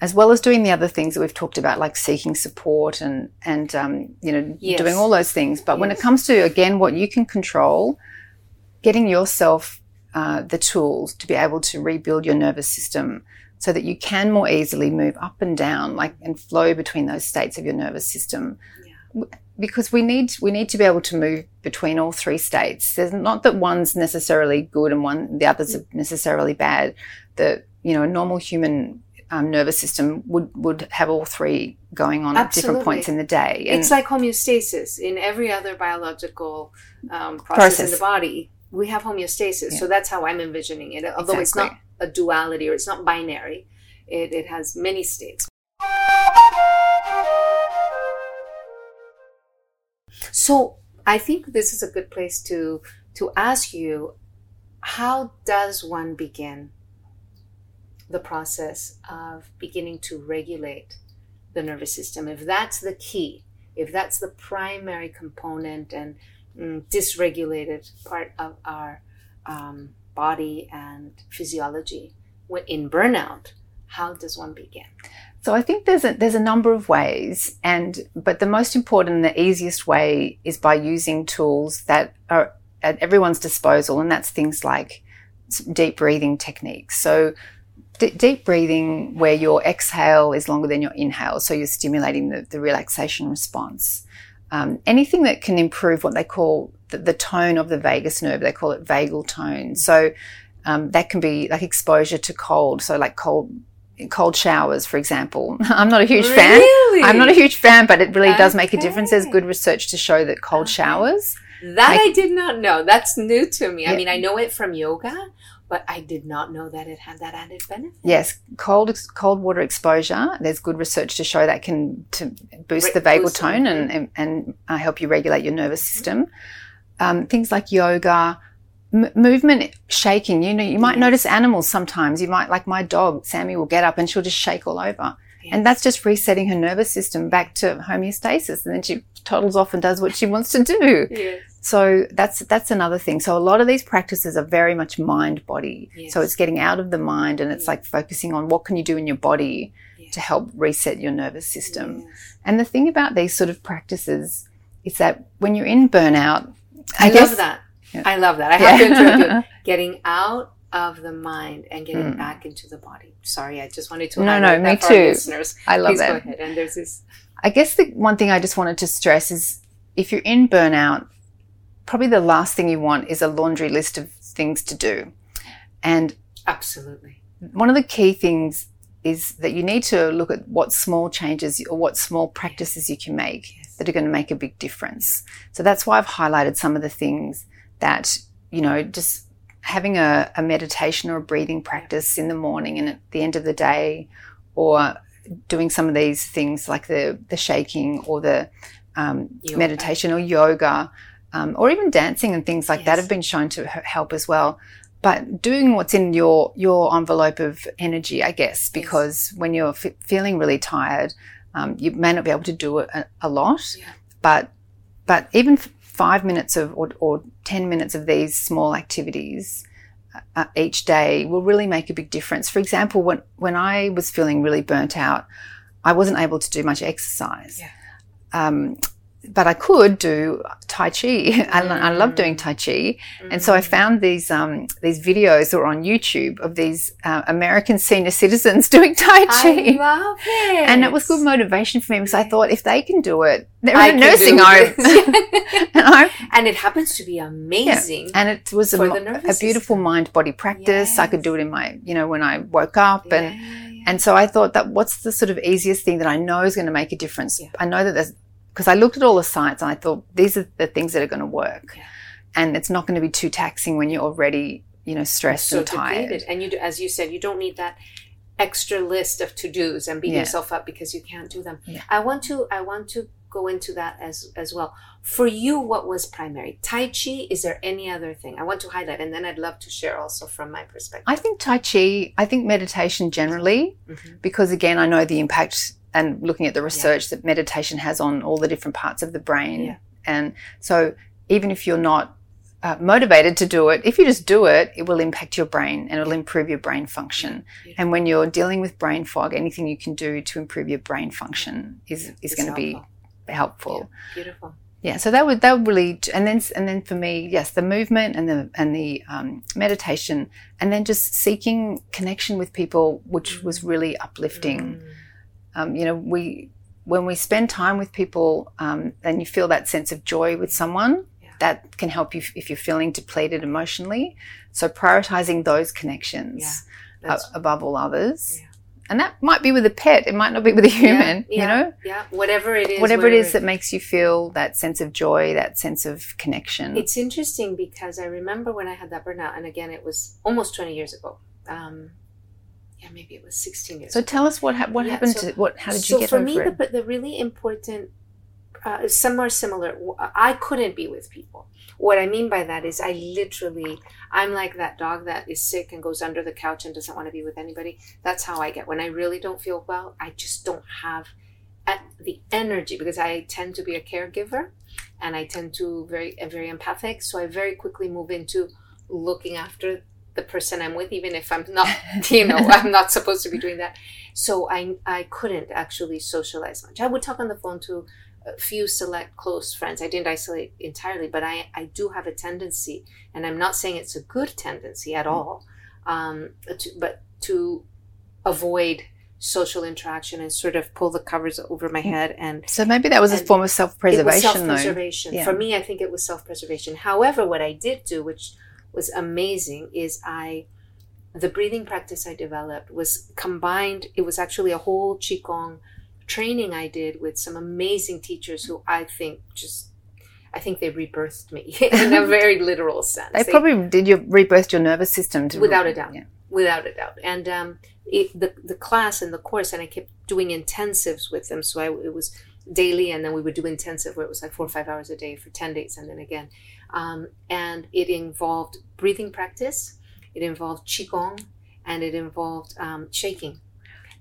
as well as doing the other things that we've talked about, like seeking support and and um, you know Yes. doing all those things. But when it comes to again what you can control, getting yourself uh, the tools to be able to rebuild your nervous system so that you can more easily move up and down, like and flow between those states of your nervous system. Yeah. Because we need we need to be able to move between all three states. There's not that one's necessarily good and one the others are necessarily bad. The you know a normal human um, nervous system would would have all three going on at different points in the day. And It's like homeostasis in every other biological um, process, Process. in the body. We have homeostasis, Yeah. so that's how I'm envisioning it. Although it's not a duality or it's not binary, it, it has many states. So I think this is a good place to to ask you: How does one begin the process of beginning to regulate the nervous system? If that's the key, if that's the primary component and mm, dysregulated part of our um, body and physiology in burnout, how does one begin? So I think there's a, there's a number of ways, and but the most important and the easiest way is by using tools that are at everyone's disposal, and that's things like deep breathing techniques. So d- deep breathing, where your exhale is longer than your inhale, so you're stimulating the, the relaxation response. Um, anything that can improve what they call the, the tone of the vagus nerve, they call it vagal tone. So um, that can be like exposure to cold, so like cold cold showers, for example. *laughs* I'm not a huge fan. Really? I'm not a huge fan, but it really does make a difference. There's good research to show that cold Okay. showers. That I did not know. That's new to me. I mean, I know it from yoga, but I did not know that it had that added benefit. Yes, cold cold water exposure. There's good research to show that can to boost Re- the vagal boost tone and and, and uh, help you regulate your nervous system. Um, things like yoga, m- movement, shaking. You know, you might Yes. notice animals sometimes. You might like my dog, Sammy, will get up and she'll just shake all over. Yes. And that's just resetting her nervous system back to homeostasis. And then she toddles off and does what she wants to do. Yes. So that's that's another thing. So a lot of these practices are very much mind body. Yes. So it's getting out of the mind and it's like focusing on what can you do in your body. Yes. to help reset your nervous system. Yes. And the thing about these sort of practices is that when you're in burnout, I, guess, love that. Yeah. I love that. I have to interrupt you. *laughs* Getting out of the mind and getting Mm. back into the body. Sorry, I just wanted to No, no, that me too. listeners. I love Please go ahead. And there's this. I guess the one thing I just wanted to stress is if you're in burnout, probably the last thing you want is a laundry list of things to do. And Absolutely. one of the key things is that you need to look at what small changes or what small practices you can make that are going to make a big difference. So that's why I've highlighted some of the things that, you know, just having a, a meditation or a breathing practice in the morning and at the end of the day, or doing some of these things like the, the shaking or the um, meditation or yoga, um, or even dancing and things like that have been shown to help as well. But doing what's in your your envelope of energy, I guess, because when you're f- feeling really tired, um, you may not be able to do it a, a lot. Yeah. But but even five minutes of or, or ten minutes of these small activities uh, each day will really make a big difference. For example, when when I was feeling really burnt out, I wasn't able to do much exercise. Yeah. Um, but I could do Tai Chi. *laughs* I, I love doing Tai Chi. And so I Mm. found these um, these videos that were on YouTube of these uh, American senior citizens *laughs* doing Tai Chi. I love it. and it was good motivation for me because I thought if they can do it, they're I in a nursing home. and, *laughs* and it happens to be amazing. and it was a, For mo- the nervous a beautiful mind body practice. I could do it in my, you know, when I woke up and Yeah, yeah. and so I thought that what's the sort of easiest thing that I know is going to make a difference? Yeah. I know that there's, because I looked at all the sites and I thought these are the things that are going to work. Yeah. And it's not going to be too taxing when you're already, you know, stressed so and tired. depleted. And you, do, as you said, you don't need that extra list of to dos and beat Yeah. yourself up because you can't do them. Yeah. I want to. I want to go into that as as well. For you, what was primary? Tai Chi. Is there any other thing? I want to highlight, and then I'd love to share also from my perspective. I think Tai Chi, I think meditation generally, Mhm. because again, I know the impact and looking at the research that meditation has on all the different parts of the brain. Yeah. And so even if you're not uh, motivated to do it, if you just do it, it will impact your brain and it'll improve your brain function. Yeah. And when you're dealing with brain fog, anything you can do to improve your brain function is, is going to be helpful. Beautiful. Yeah, so that would that would really, and then and then for me, yes, the movement and the and the um, meditation, and then just seeking connection with people, which was really uplifting. Mm. Um, you know, we when we spend time with people, um, and you feel that sense of joy with someone, Yeah. that can help you if you're feeling depleted emotionally. So prioritizing those connections Yeah, uh, above all others, Yeah. and that might be with a pet. It might not be with a human. You know, yeah. Whatever it is. whatever it wherever is that makes you feel that sense of joy, that sense of connection. It's interesting because I remember when I had that burnout, and again, it was almost 20 years ago. Um, yeah, maybe it was 16 years so ago. tell us what hap what Yeah, happened so- to what? How did so you get for over me, it? the, the really important, uh, somewhere similar, I couldn't be with people. What I mean by that is I literally, I'm like that dog that is sick and goes under the couch and doesn't want to be with anybody. That's how I get. When I really don't feel well, I just don't have the energy because I tend to be a caregiver and I tend to very very empathic. So I very quickly move into looking after the person I'm with, even if I'm not, *laughs* you know, *laughs* I'm not supposed to be doing that. So I I couldn't actually socialize much. I would talk on the phone to a few select close friends. I didn't isolate entirely, but I I do have a tendency, and I'm not saying it's a good tendency at all, um, to, but to avoid social interaction and sort of pull the covers over my head and so maybe that was a form of self-preservation, self-preservation. Yeah. For me, I think it was self-preservation. However, what I did do, which was amazing, is I the breathing practice I developed was combined. It was actually a whole qigong training I did with some amazing teachers who I think just I think they rebirthed me *laughs* in a very *laughs* literal sense. They probably did you rebirth your nervous system to Without a doubt. Yeah. without a doubt. And um, it, the the class and the course, and I kept doing intensives with them. So I, it was daily, and then we would do intensive where it was like four or five hours a day for ten days, and then again. Um, and it involved breathing practice, it involved qigong, and it involved um, shaking.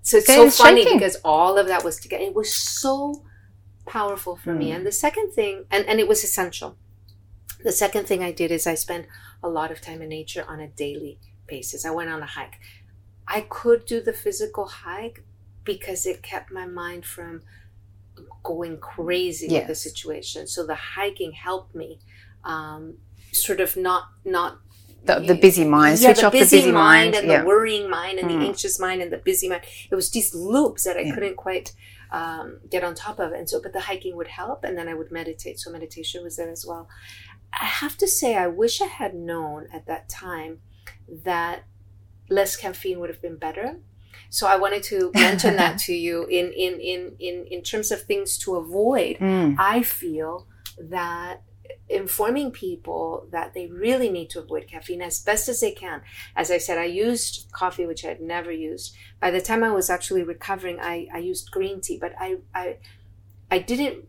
So it's Okay, so funny shaking. because all of that was together. It was so powerful for me. Hmm. And the second thing, and, and it was essential. The second thing I did is I spent a lot of time in nature on a daily basis. I went on a hike. I could do the physical hike because it kept my mind from going crazy with the situation. So the hiking helped me um, sort of not not The, the busy mind, yeah, switch the off busy the busy mind. and yeah. the worrying mind and Mm. the anxious mind and the busy mind. It was these loops that I Yeah. couldn't quite um, get on top of. And so, but the hiking would help, and then I would meditate. So meditation was there as well. I have to say, I wish I had known at that time that less caffeine would have been better. So I wanted to *laughs* mention that to you in in in in in terms of things to avoid. Mm. I feel that informing people that they really need to avoid caffeine as best as they can. As I said, I used coffee, which I had never used. By the time I was actually recovering, I, I used green tea, but I, I, I didn't,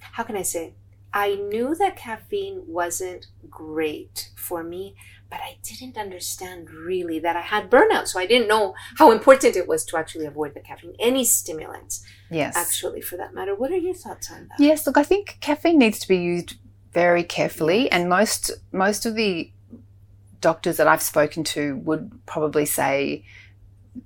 how can I say? I knew that caffeine wasn't great for me, but I didn't understand really that I had burnout. So I didn't know how important it was to actually avoid the caffeine, any stimulants, Yes. actually, for that matter. What are your thoughts on that? Yes, look, I think caffeine needs to be used very carefully, and most most of the doctors that I've spoken to would probably say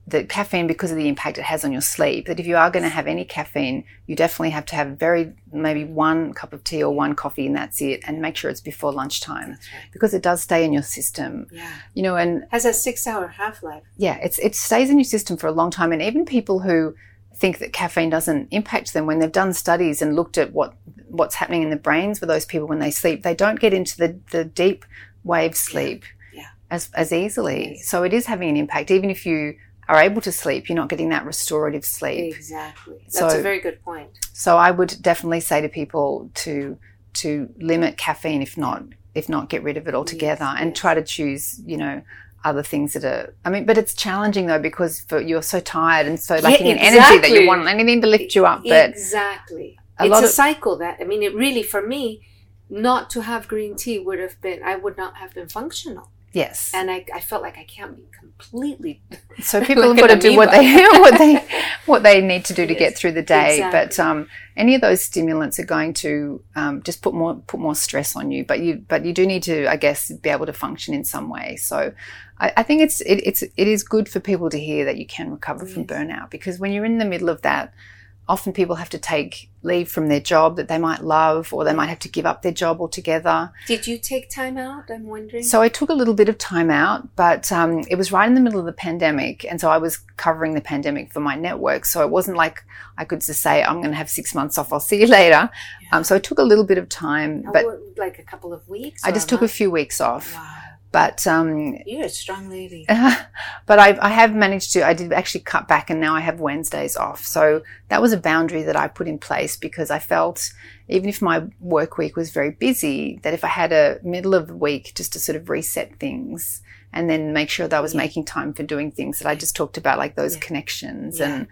that caffeine, because of the impact it has on your sleep, that if you are going to have any caffeine, you definitely have to have very maybe one cup of tea or one coffee, and that's it, and make sure it's before lunchtime right. because it does stay in your system, Yeah. you know, and Has a six hour half life. yeah, it's it stays in your system for a long time, and even people who think that caffeine doesn't impact them when they've done studies and looked at what what's happening in the brains with those people when they sleep, they don't get into the the deep wave sleep Yeah. as as easily. Yes. So it is having an impact, even if you are able to sleep, you're not getting that restorative sleep. Exactly. That's So- a very good point. So I would definitely say to people to to limit caffeine, if not if not get rid of it altogether, Yes, and yes. try to choose you know other things that are. I mean, but it's challenging though because for, you're so tired and so lacking in energy that you want anything to lift you up. But exactly. a it's lot a of- cycle that I mean it really for me not to have green tea would have been I would not have been functional. Yes, And I, I felt like I can't be completely so *laughs* people like have got to do what they *laughs* what they what they need to do to Yes, get through the day. exactly. But um, any of those stimulants are going to um, just put more put more stress on you. But you but you do need to, I guess, be able to function in some way. So I, I think it's it, it's it is good for people to hear that you can recover from burnout because when you're in the middle of that. Often people have to take leave from their job that they might love, or they might have to give up their job altogether. Did you take time out? I'm wondering. So I took a little bit of time out, but um, it was right in the middle of the pandemic, and so I was covering the pandemic for my network. So it wasn't like I could just say I'm going to have six months off. I'll see you later. Um, so I took a little bit of time, Oh, but like a couple of weeks. I just took a few weeks off. Wow, But um, you're a strong lady. *laughs* but I, I have managed to. I did actually cut back, and now I have Wednesdays off. So that was a boundary that I put in place because I felt, even if my work week was very busy, that if I had a middle of the week just to sort of reset things and then make sure that I was Yeah. making time for doing things that I just talked about, like those Yeah. connections Yeah. and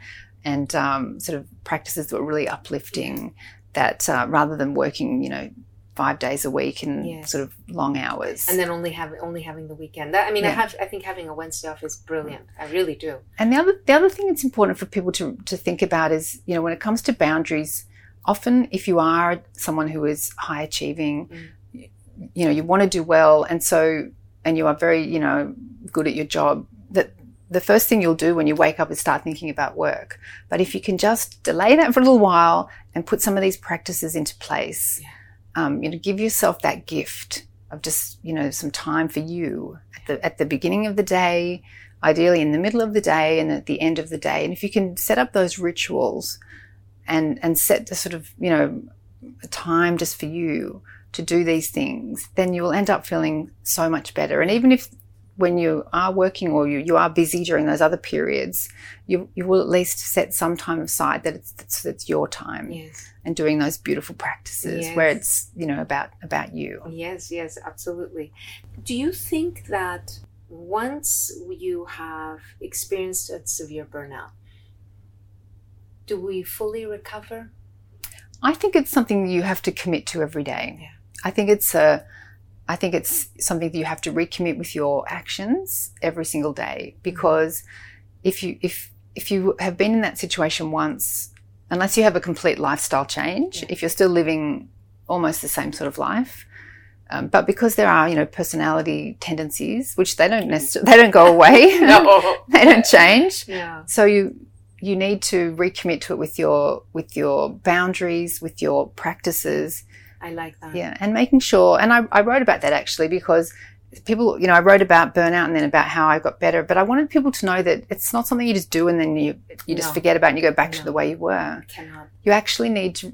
and um, sort of practices that were really uplifting. That uh, rather than working, you know. Five days a week and sort of long hours. and then only have only having the weekend. That I mean, I have. I think having a Wednesday off is brilliant. I really do. And the other the other thing that's important for people to to think about is, you know, when it comes to boundaries, often if you are someone who is high achieving, Mm. you know, you want to do well and so and you are very, you know, good at your job, that the first thing you'll do when you wake up is start thinking about work. But if you can just delay that for a little while and put some of these practices into place, Yeah. Um, you know, give yourself that gift of just, you know, some time for you at the at the beginning of the day, ideally in the middle of the day and at the end of the day. And if you can set up those rituals and and set the sort of, you know, a time just for you to do these things, then you will end up feeling so much better. And even if when you are working or you, you are busy during those other periods, you, you will at least set some time aside that it's, it's, it's your time Yes. and doing those beautiful practices where it's, you know, about, about you. Yes, yes, absolutely. Do you think that once you have experienced a severe burnout, do we fully recover? I think it's something you have to commit to every day. Yeah. I think it's a, I think it's something that you have to recommit with your actions every single day because if you if if you have been in that situation once, unless you have a complete lifestyle change, Yeah. if you're still living almost the same sort of life, um, but because there are you know personality tendencies which they don't necessarily they don't go away, *laughs* *laughs* they don't change. Yeah. So you you need to recommit to it with your with your boundaries, with your practices. I like that. Yeah, and making sure. And I, I wrote about that actually because people, you know, I wrote about burnout and then about how I got better, but I wanted people to know that it's not something you just do and then you you just No. forget about and you go back No. to the way you were. Cannot. You actually need to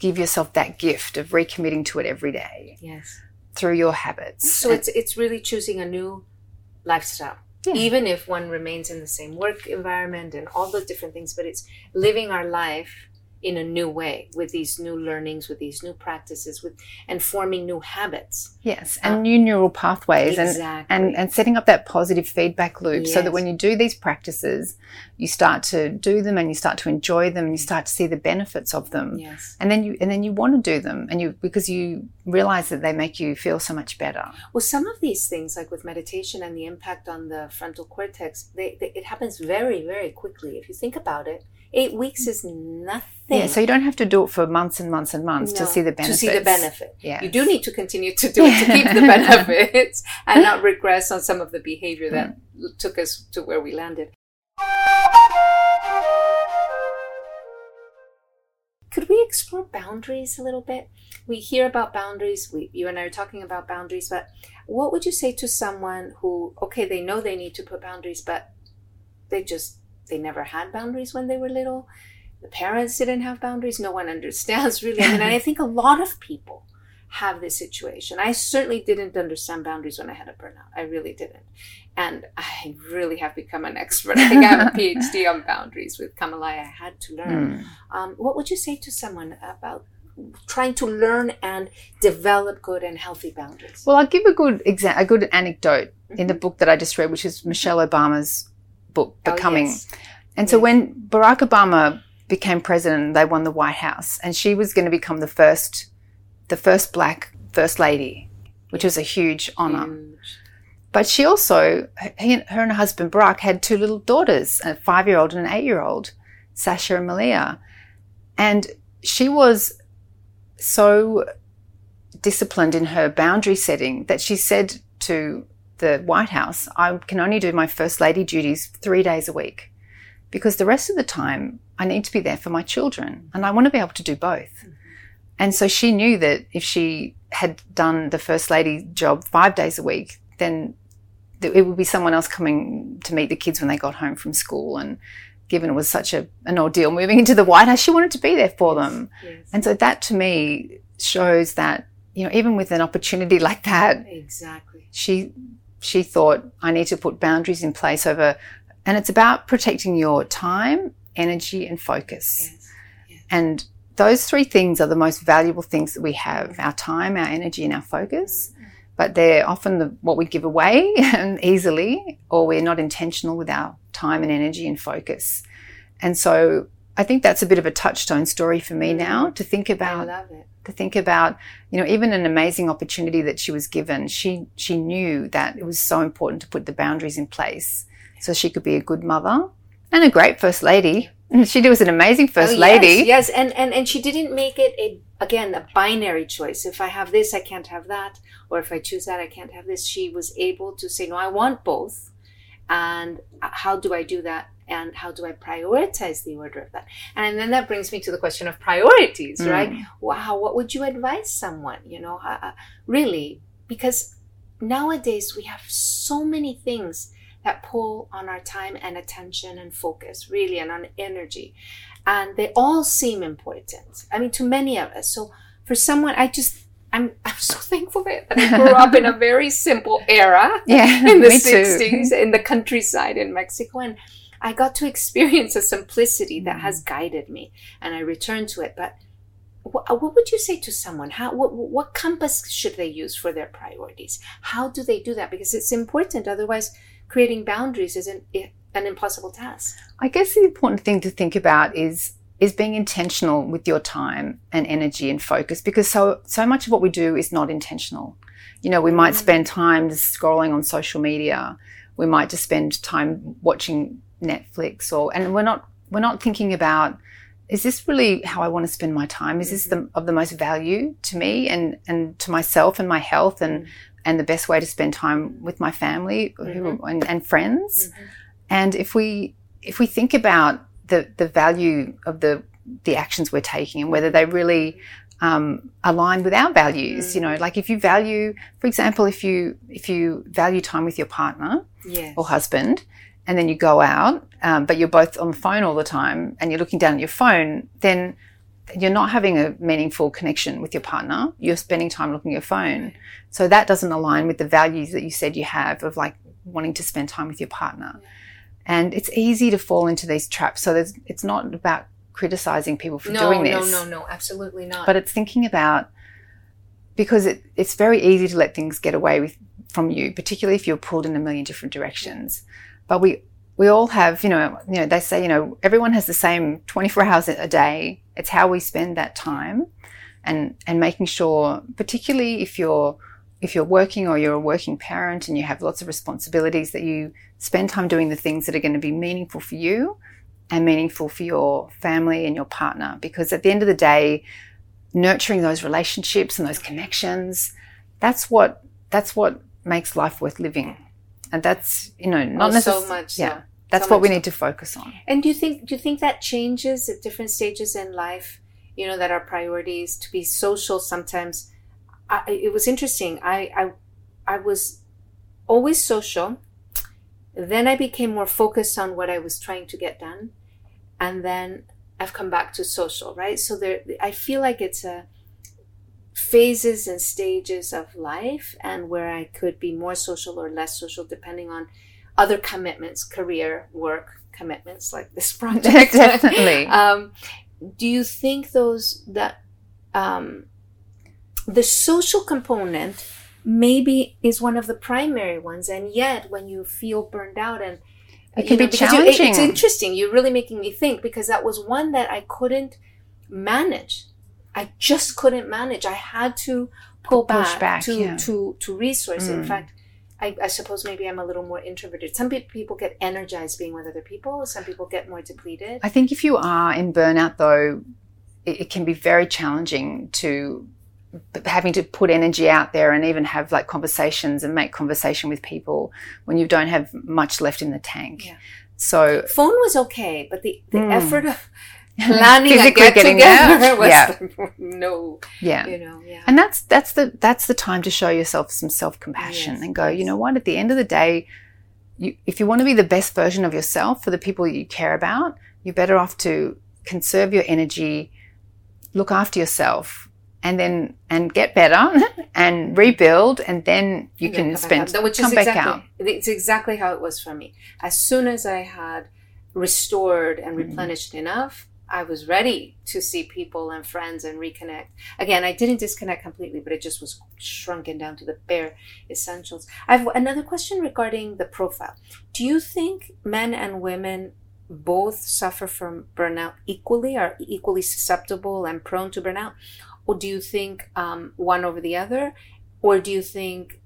give yourself that gift of recommitting to it every day Yes. through your habits. So it's it's really choosing a new lifestyle. Yeah. Even if one remains in the same work environment and all the different things, but it's living our life in a new way with these new learnings, with these new practices, with and forming new habits. yes, and uh, new neural pathways and exactly. and, and setting up that positive feedback loop so that when you do these practices, you start to do them and you start to enjoy them and you start to see the benefits of them. yes. And then you and then you want to do them and you because you realize that they make you feel so much better. Well, some of these things, like with meditation and the impact on the frontal cortex, they, they, it happens very, very quickly. If you think about it, eight weeks is nothing. Yeah, so you don't have to do it for months and months and months to see the benefits. To see the benefit. Yeah. You do need to continue to do it to keep the *laughs* benefits and not regress on some of the behavior that mm. took us to where we landed. Could we explore boundaries a little bit? We hear about boundaries. We, you and I are talking about boundaries, but what would you say to someone who, okay, they know they need to put boundaries, but they just they never had boundaries when they were little. The parents didn't have boundaries. No one understands *laughs* really. I mean, and I think a lot of people have this situation. I certainly didn't understand boundaries when I had a burnout. I really didn't. And I really have become an expert. I think I have a PhD *laughs* on boundaries with Kamalaya. I had to learn. Mm. Um, what would you say to someone about trying to learn and develop good and healthy boundaries? Well, I'll give a good exa- a good anecdote in the Mhm. book that I just read, which is Michelle Obama's book, Oh, Becoming. yes. And so when Barack Obama became president, they won the White House, and she was going to become the first, the first black first lady, which was a huge honor. Huge. But she also, he, her and her husband Barack had two little daughters, a five-year-old and an eight-year-old, Sasha and Malia, and she was so disciplined in her boundary setting that she said to the White House, I can only do my first lady duties three days a week because the rest of the time I need to be there for my children and I want to be able to do both. And so she knew that if she had done the first lady job five days a week, then it would be someone else coming to meet the kids when they got home from school. And given it was such a, an ordeal moving into the White House, she wanted to be there for them. Yes. And so that to me shows that, you know, even with an opportunity *laughs* like that, Exactly. she she thought I need to put boundaries in place over and it's about protecting your time, energy and focus. Yes. And those three things are the most valuable things that we have mm. our time, our energy, and our focus. Mm. But they're often the, what we give away *laughs* easily, or we're not intentional with our time and energy and focus. And so I think that's a bit of a touchstone story for me mm. now to think about love it. To think about, you know, even an amazing opportunity that she was given, she she knew that it was so important to put the boundaries in place so she could be a good mother and a great first lady. *laughs* She was an amazing first Oh, lady. Yes, yes, and, and and she didn't make it a again a binary choice. If I have this, I can't have that, or if I choose that, I can't have this. She was able to say, no, I want both, and uh, how do I do that? And how do I prioritize the order of that? And then that brings me to the question of priorities, Mm. right? Wow, what would you advise someone? You know, uh, uh, really, because nowadays we have so many things that pull on our time and attention and focus, really, and on energy. And they all seem important. I mean, to many of us. So for someone, I just, I'm, *laughs* I'm so thankful that I grew up in a very simple era *laughs* Yeah, in the me too. 60s in the countryside in Mexico. And I got to experience a simplicity that has guided me and I return to it. But what, what would you say to someone? How, what, what compass should they use for their priorities? How do they do that? Because it's important. Otherwise, creating boundaries is an, an impossible task. I guess the important thing to think about is is being intentional with your time and energy and focus because so so much of what we do is not intentional. You know, we might Mm. spend time just scrolling on social media. We might just spend time watching Netflix or and we're not we're not thinking about is this really how I want to spend my time? Is this the, of the most value to me and, and to myself and my health and, and the best way to spend time with my family who, and, and friends? And if we if we think about the the value of the the actions we're taking and whether they really um, align with our values. Mm. You know, like if you value, for example, if you if you value time with your partner yes. or husband, and then you go out, um, but you're both on the phone all the time, and you're looking down at your phone, then you're not having a meaningful connection with your partner. You're spending time looking at your phone. So that doesn't align with the values that you said you have of like wanting to spend time with your partner. And it's easy to fall into these traps. So it's not about criticizing people for no, doing this. No, no, no, absolutely not. But it's thinking about because it, it's very easy to let things get away with from you, particularly if you're pulled in a million different directions. But we we all have, you know, you know, they say, you know, everyone has the same 24 hours a day. It's how we spend that time, and and making sure, particularly if you're if you're working or you're a working parent and you have lots of responsibilities, that you spend time doing the things that are going to be meaningful for you and meaningful for your family and your partner. Because at the end of the day, nurturing those relationships and those connections, that's what that's what makes life worth living. And that's you know not oh, necessarily so much. Yeah, so. that's so what we need to focus on. And do you think do you think that changes at different stages in life? You know that our priorities to be social sometimes. I, it was interesting. I, I I was always social. Then I became more focused on what I was trying to get done and then I've come back to social, right? So there, I feel like it's a phases and stages of life, and where I could be more social or less social depending on other commitments, career, work commitments, like this *laughs* project. Definitely. um, do you think those that um, the social component maybe is one of the primary ones, and yet when you feel burned out and it can know, be challenging. You, it's interesting. You're really making me think because that was one that I couldn't manage. I just couldn't manage. I had to pull back, back, to, yeah. to, to resource. Mm. In fact, I, I, suppose maybe I'm a little more introverted. Some people get energized being with other people. Some people get more depleted. I think if you are in burnout, though, it, it can be very challenging to having to put energy out there and even have like conversations and make conversation with people when you don't have much left in the tank. Yeah. So phone was okay, but the, the mm. effort of planning a get getting together there. *laughs* was yeah. *laughs* no, yeah, you know, yeah. And that's that's the that's the time to show yourself some self compassion yes, and go. Yes. You know what? At the end of the day, you, if you want to be the best version of yourself for the people you care about, you're better off to conserve your energy, look after yourself, and then and get better *laughs* and rebuild and then you and can spend which come is back exactly, out. It's exactly how it was for me. As soon as I had restored and mm-hmm. replenished mm-hmm. enough, I was ready to see people and friends and reconnect. Again, I didn't disconnect completely, but it just was shrunken down to the bare essentials. I have another question regarding the profile. Do you think men and women both suffer from burnout equally, are equally susceptible and prone to burnout? or do you think um, one over the other or do you think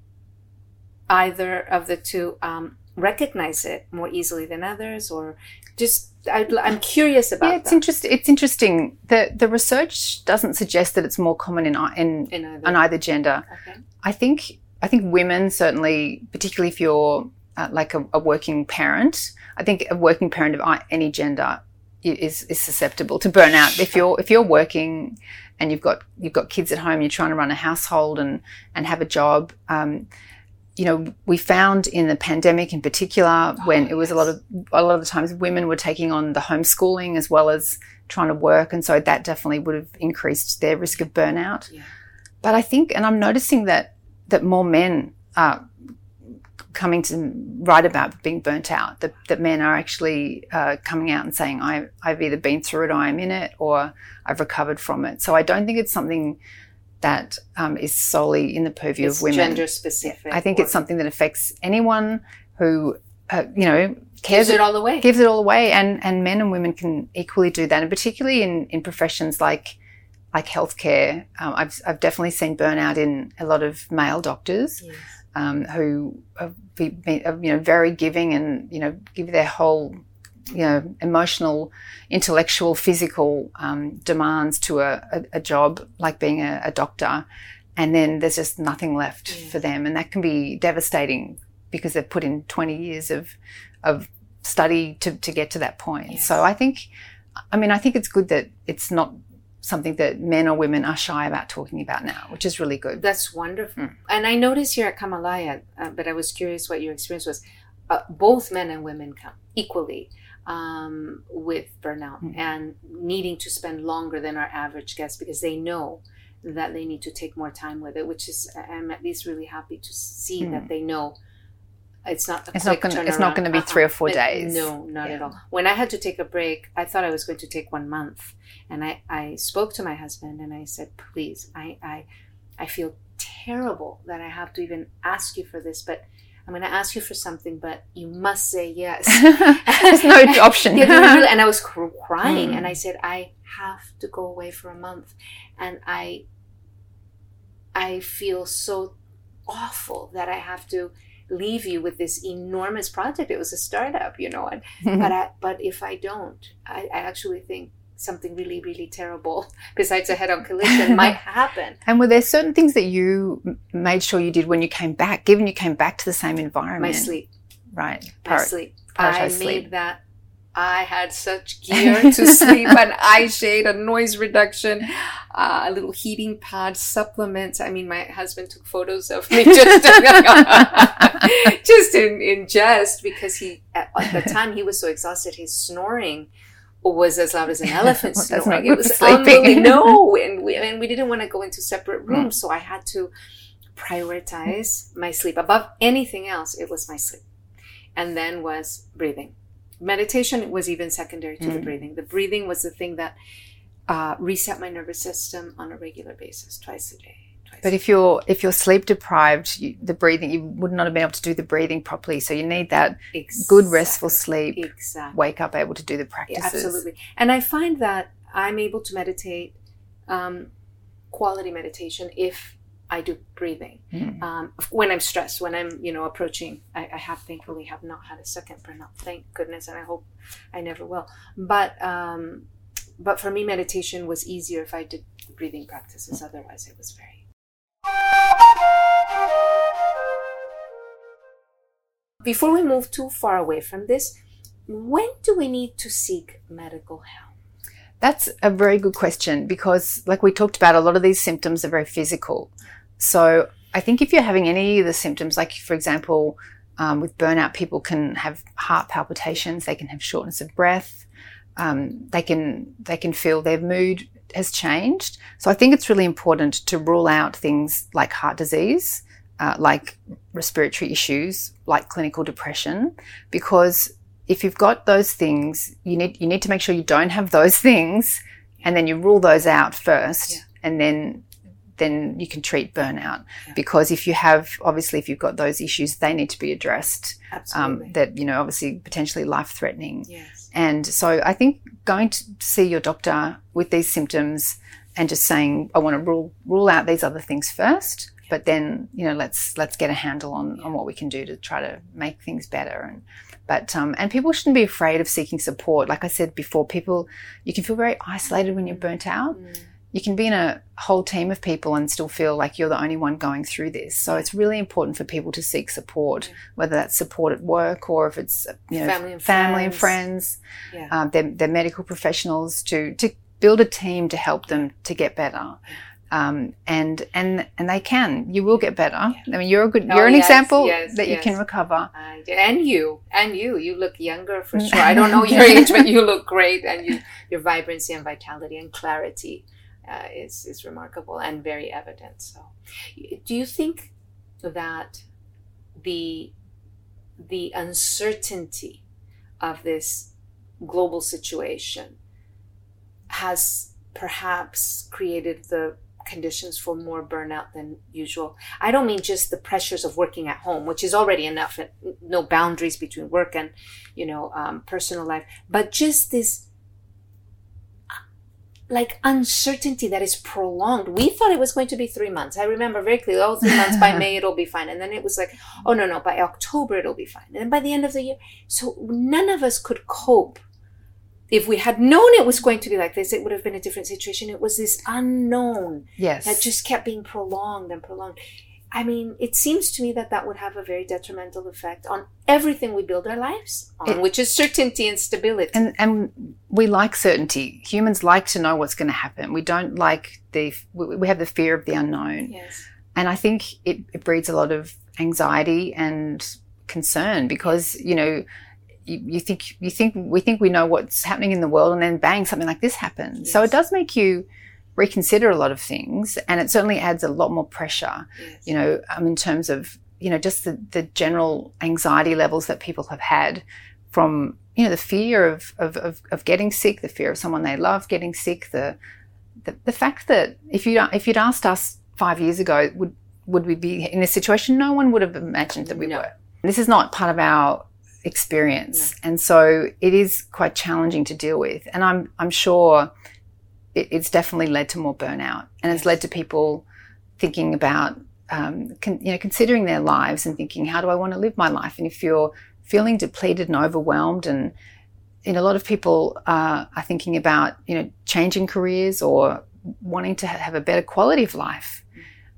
either of the two um, recognize it more easily than others or just I, am curious about yeah it's interesting it's interesting the the research doesn't suggest that it's more common in in, in either. on either gender okay. i think i think women certainly particularly if you're uh, like a, a, working parent i think a working parent of any gender is is susceptible to burnout if you're if you're working and you've got you've got kids at home, you're trying to run a household and and have a job. Um, you know, we found in the pandemic in particular, oh, when it was yes. a lot of a lot of the times women were taking on the homeschooling as well as trying to work, and so that definitely would have increased their risk of burnout. Yeah. But I think, and I'm noticing that that more men are coming to write about being burnt out, that, that men are actually uh, coming out and saying, I, I've either been through it or I'm in it or I've recovered from it. So I don't think it's something that um, is solely in the purview it's of women. gender specific. I think it's something that affects anyone who, uh, you know, cares. Gives it all away. Gives it all away. And, and men and women can equally do that. And particularly in, in professions like, like healthcare, um, I've, I've definitely seen burnout in a lot of male doctors. Yes um, who are, you know very giving and you know give their whole you know emotional, intellectual, physical um, demands to a, a, a, job like being a, a, doctor, and then there's just nothing left yeah. for them, and that can be devastating because they've put in 20 years of of study to, to get to that point. Yes. So I think, I mean, I think it's good that it's not something that men or women are shy about talking about now, which is really good. That's wonderful. Mm. And I noticed here at Kamalaya, uh, but I was curious what your experience was. Uh, both men and women come equally um, with burnout Mm. and needing to spend longer than our average guest because they know that they need to take more time with it. Which is, I'm at least really happy to see Mm. that they know it's not. It's not gonna- it's not gonna be three or four It- days. No, not at all. When I had to take a break, I thought I was going to take one month, and I, I spoke to my husband and I said, "Please, I, I, I feel terrible that I have to even ask you for this, but I'm going to ask you for something, but you must say yes." *laughs* There's no option. *laughs* And I was cr- crying, Mm. and I said, "I have to go away for a month," and I, I feel so awful that I have to leave you with this enormous project. It was a startup, you know, and but *laughs* I, but if I don't, I, I actually think something really, really terrible *laughs* besides a head-on collision *laughs* might happen. and were there certain things that you m- made sure you did when you came back, given you came back to the same environment? My sleep, Right. my sleep. I prioritize made that. I had such *laughs* gear to sleep, an eye shade, a noise reduction, uh, a little heating pad, supplements. I mean, my husband took photos of me just, just in, in jest because he, at, at the time, he was so exhausted. His snoring was as loud as an *laughs* elephant snoring. It was sleeping. unbelievable. No, *laughs* and we, and we didn't want to go into separate rooms, so I had to prioritize my sleep above anything else. It was my sleep, and then was breathing. Meditation was even secondary to the Mm. breathing. The breathing was the thing that uh, reset my nervous system on a regular basis, twice a day. But if you're if you're sleep deprived, you, the breathing you would not have been able to do the breathing properly. So you need that day. good restful sleep. Exactly. Wake up able to do the Yeah, practices. absolutely. And I find that I'm able to meditate, um, quality meditation, if I do breathing. Mm. Um, when I'm stressed, when I'm, you know, approaching, I, I have thankfully have not had a second burnout, thank goodness, and I hope I never will. But, um, but for me, meditation was easier if I did breathing practices. Otherwise, it was very. Before we move too far away from this, when do we need to seek medical help? That's a very good question because, like we talked about, a lot of these symptoms are very physical. So I think if you're having any of the symptoms, like for example, um, with burnout, people can have heart palpitations, they can have shortness of breath, um, they can they can feel their mood has changed. So I think it's really important to rule out things like heart disease, uh, like respiratory issues, like clinical depression, because if you've got those things, you need you need to make sure you don't have those things, and then you rule those out first, Yeah. and then then you can treat burnout. Yeah. Because if you have obviously if you've got those issues, they need to be addressed. Absolutely. Um, that you know obviously potentially life threatening. yes. And so I think going to see your doctor with these symptoms and just saying, I want to rule rule out these other things first, but then, you know, let's let's get a handle on, on what we can do to try to make things better. And but um, and people shouldn't be afraid of seeking support. Like I said before, people you can feel very isolated when you're burnt out. Mm. You can be in a whole team of people and still feel like you're the only one going through this. So it's really important for people to seek support, whether that's support at work or if it's you know Family and family and friends. friends Yeah. um, they're, they're medical professionals to to build a team to help them to get better. Um, and and and they can. You will get better. I mean, you're a good. Oh, You're an yes, example yes, that you can recover. And you and you you look younger for *laughs* sure i don't know your age but you look great and you your vibrancy and vitality and clarity uh, is is remarkable and very evident so do you think that the the uncertainty of this global situation has perhaps created the conditions for more burnout than usual. I don't mean just the pressures of working at home, which is already enough, no boundaries between work and, you know, um, personal life, but just this like uncertainty that is prolonged. We thought it was going to be three months. I remember very clearly, oh, three months by *laughs* May it'll be fine. And then it was like, oh no, no, by October it'll be fine. And then by the end of the year. So none of us could cope. If we had known it was going to be like this, it would have been a different situation. It was this unknown Yes. that just kept being prolonged and prolonged. I mean, it seems to me that that would have a very detrimental effect on everything we build our lives on, It- which is certainty and stability. And and we like certainty. Humans like to know what's going to happen. We don't like the we have the fear of the unknown. yes. And I think it, it breeds a lot of anxiety and concern because, you know, you, you think you think we think we know what's happening in the world and then bang something like this happens. So it does make you reconsider a lot of things and it certainly adds a lot more pressure, yes. you know, um, in terms of, you know, just the, the general anxiety levels that people have had from, you know, the fear of, of, of, of getting sick, the fear of someone they love getting sick, the, the, the fact that if you if you'd asked us five years ago, would would we be in this situation? No one would have imagined that we No. were. This is not part of our experience, and so it is quite challenging to deal with. And I'm I'm sure it, it's definitely led to more burnout, and it's led to people thinking about um, con, you know considering their lives and thinking, how do I want to live my life? And if you're feeling depleted and overwhelmed and you know, a lot of people uh, are thinking about, you know, changing careers or wanting to ha- have a better quality of life.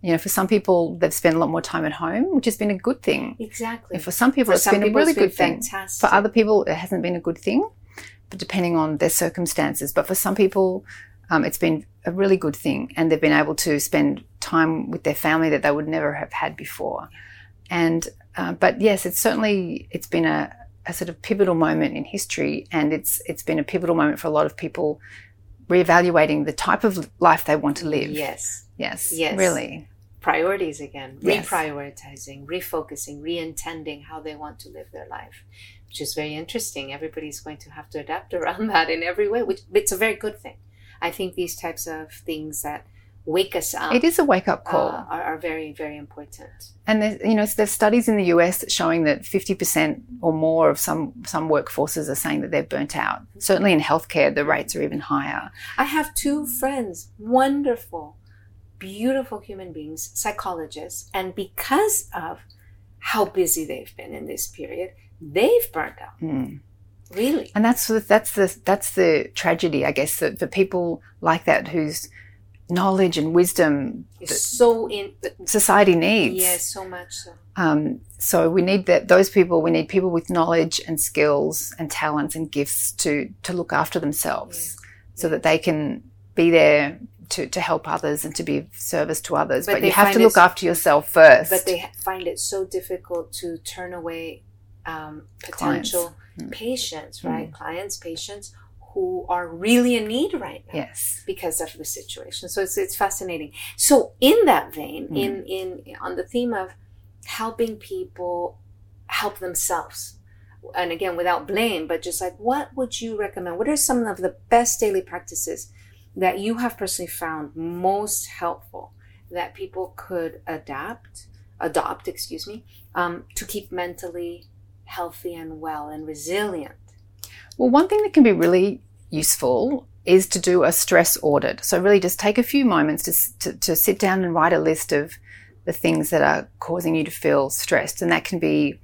You know, for some people, they've spent a lot more time at home, which has been a good thing. Exactly. And for some people, For it's some been a really been good thing. fantastic. For other people, it hasn't been a good thing, but depending on their circumstances. But for some people, um, it's been a really good thing, and they've been able to spend time with their family that they would never have had before. And uh, but yes, it's certainly it's been a, a sort of pivotal moment in history, and it's it's been a pivotal moment for a lot of people reevaluating the type of life they want to live. Yes. Yes, Yes. really. Priorities again. Yes. Reprioritizing, refocusing, re-intending how they want to live their life, which is very interesting. Everybody's going to have to adapt *laughs* around that in every way, which it's a very good thing. I think these types of things that wake us up It is a wake up call. uh, are, are very, very important. And there's, you know, there's studies in the US showing that 50% or more of some some workforces are saying that they're burnt out. Certainly in healthcare, the rates are even higher. I have two friends, wonderful, beautiful human beings, psychologists, and because of how busy they've been in this period, they've burnt out. Hmm. Really. And that's the, that's the that's the tragedy, I guess, that for people like that whose knowledge and wisdom is so in society needs. yes, so much so. Um, so we need that those people. We need people with knowledge and skills and talents and gifts to to look after themselves, so that they can be there to, to help others and to be of service to others. But But, you have to look after yourself first. But they find it so difficult to turn away um, potential Mm. patients, right? Clients, patients who are really in need right now. yes, because of the situation. So it's it's fascinating. So in that vein, Mm. in in on the theme of helping people help themselves, and again without blame, but just like what would you recommend? What are some of the best daily practices that you have personally found most helpful that people could adapt, adopt, excuse me, um, to keep mentally healthy and well and resilient? Well, one thing that can be really useful is to do a stress audit. So, really, just take a few moments to, to, to sit down and write a list of the things that are causing you to feel stressed. And that can be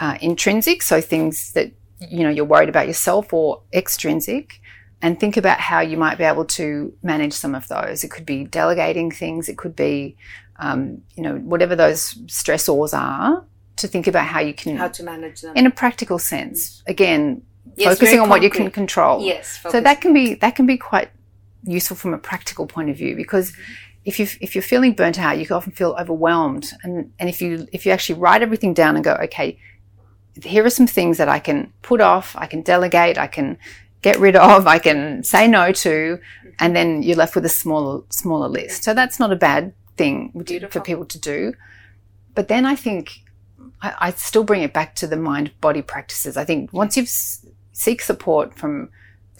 uh, intrinsic, so things that you know you're worried about yourself, or extrinsic. And think about how you might be able to manage some of those. It could be delegating things. It could be, um, you know, whatever those stressors are. To think about how you can, How to manage them? in a practical sense, mm-hmm. again, Yes, focusing on what you can control. yes. So that can be that can be quite useful from a practical point of view because mm-hmm. if you if you're feeling burnt out, you can often feel overwhelmed. And and if you if you actually write everything down and go, okay, here are some things that I can put off, I can delegate, I can get rid of, I can say no to, mm-hmm. and then you're left with a smaller smaller list. So that's not a bad thing Beautiful. for people to do. But then I think I, I still bring it back to the mind body practices. I think once you've s- seek support from,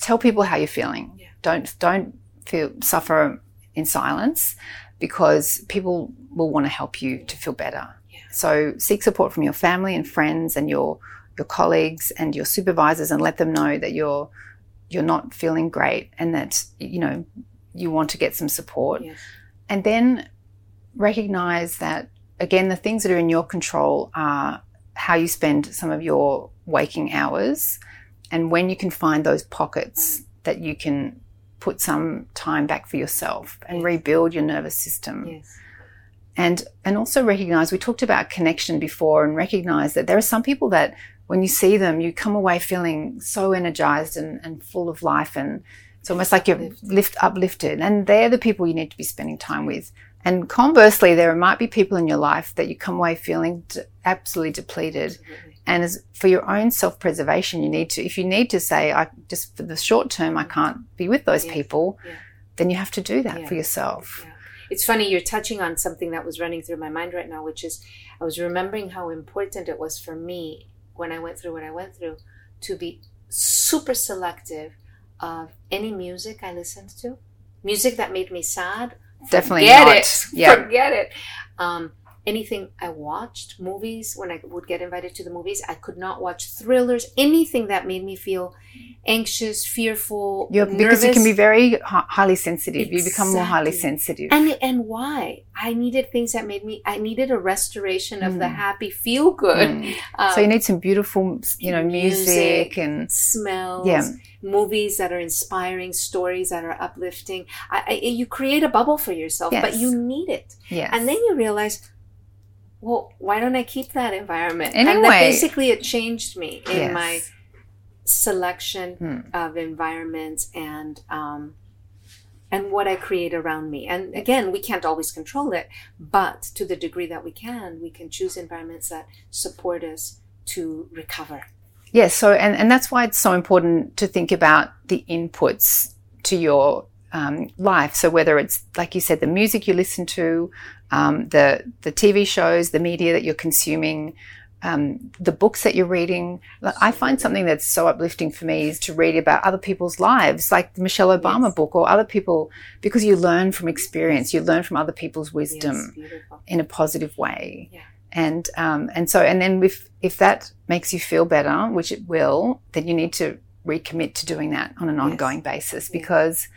tell people how you're feeling. Yeah. Don't don't feel suffer in silence because people will want to help you to feel better. Yeah. So seek support from your family and friends and your your colleagues and your supervisors and let them know that you're you're not feeling great and that you know you want to get some support Yes. and then recognize that again the things that are in your control are how you spend some of your waking hours and when you can find those pockets that you can put some time back for yourself and Yes. rebuild your nervous system Yes. and and also recognize we talked about connection before and recognize that there are some people that when you see them you come away feeling so energized and, and full of life and it's almost like you're lift uplifted and they're the people you need to be spending time with and conversely there might be people in your life that you come away feeling de- absolutely depleted Absolutely. and as for your own self-preservation you need to if you need to say i just for the short term i can't be with those Yes. people Yeah. then you have to do that Yeah. for yourself Yeah. It's funny, you're touching on something that was running through my mind right now, which is I was remembering how important it was for me when I went through what I went through to be super selective of any music I listened to. Music that made me sad. Definitely forget not. it. Yeah. Forget it. Um, anything I watched, movies, when I would get invited to the movies, I could not watch thrillers, anything that made me feel anxious, fearful, You're, because you can be very highly sensitive. You become more highly sensitive. and and why i needed things that made me i needed a restoration of the Mm. happy feel good Mm. um, so you need some beautiful, you know, music, music. and smells Yeah. movies that are inspiring stories that are uplifting I, I, you create a bubble for yourself but you need it yes. and then you realize well why don't i keep that environment and that Anyway. basically it changed me in Yes. my selection Hmm. of environments and um, and what I create around me. And again, we can't always control it, but to the degree that we can, we can choose environments that support us to recover. Yes, so and, and that's why it's so important to think about the inputs to your um, life. So whether it's like you said, the music you listen to, um, the the TV shows, the media that you're consuming, um, the books that you're reading. Like, I find something that's so uplifting for me is to read about other people's lives, like the Michelle Obama Yes. book or other people, because you learn from experience, you learn from other people's wisdom Yes, in a positive way. Yeah. And um, and so and then if if that makes you feel better, which it will, then you need to recommit to doing that on an Yes. ongoing basis because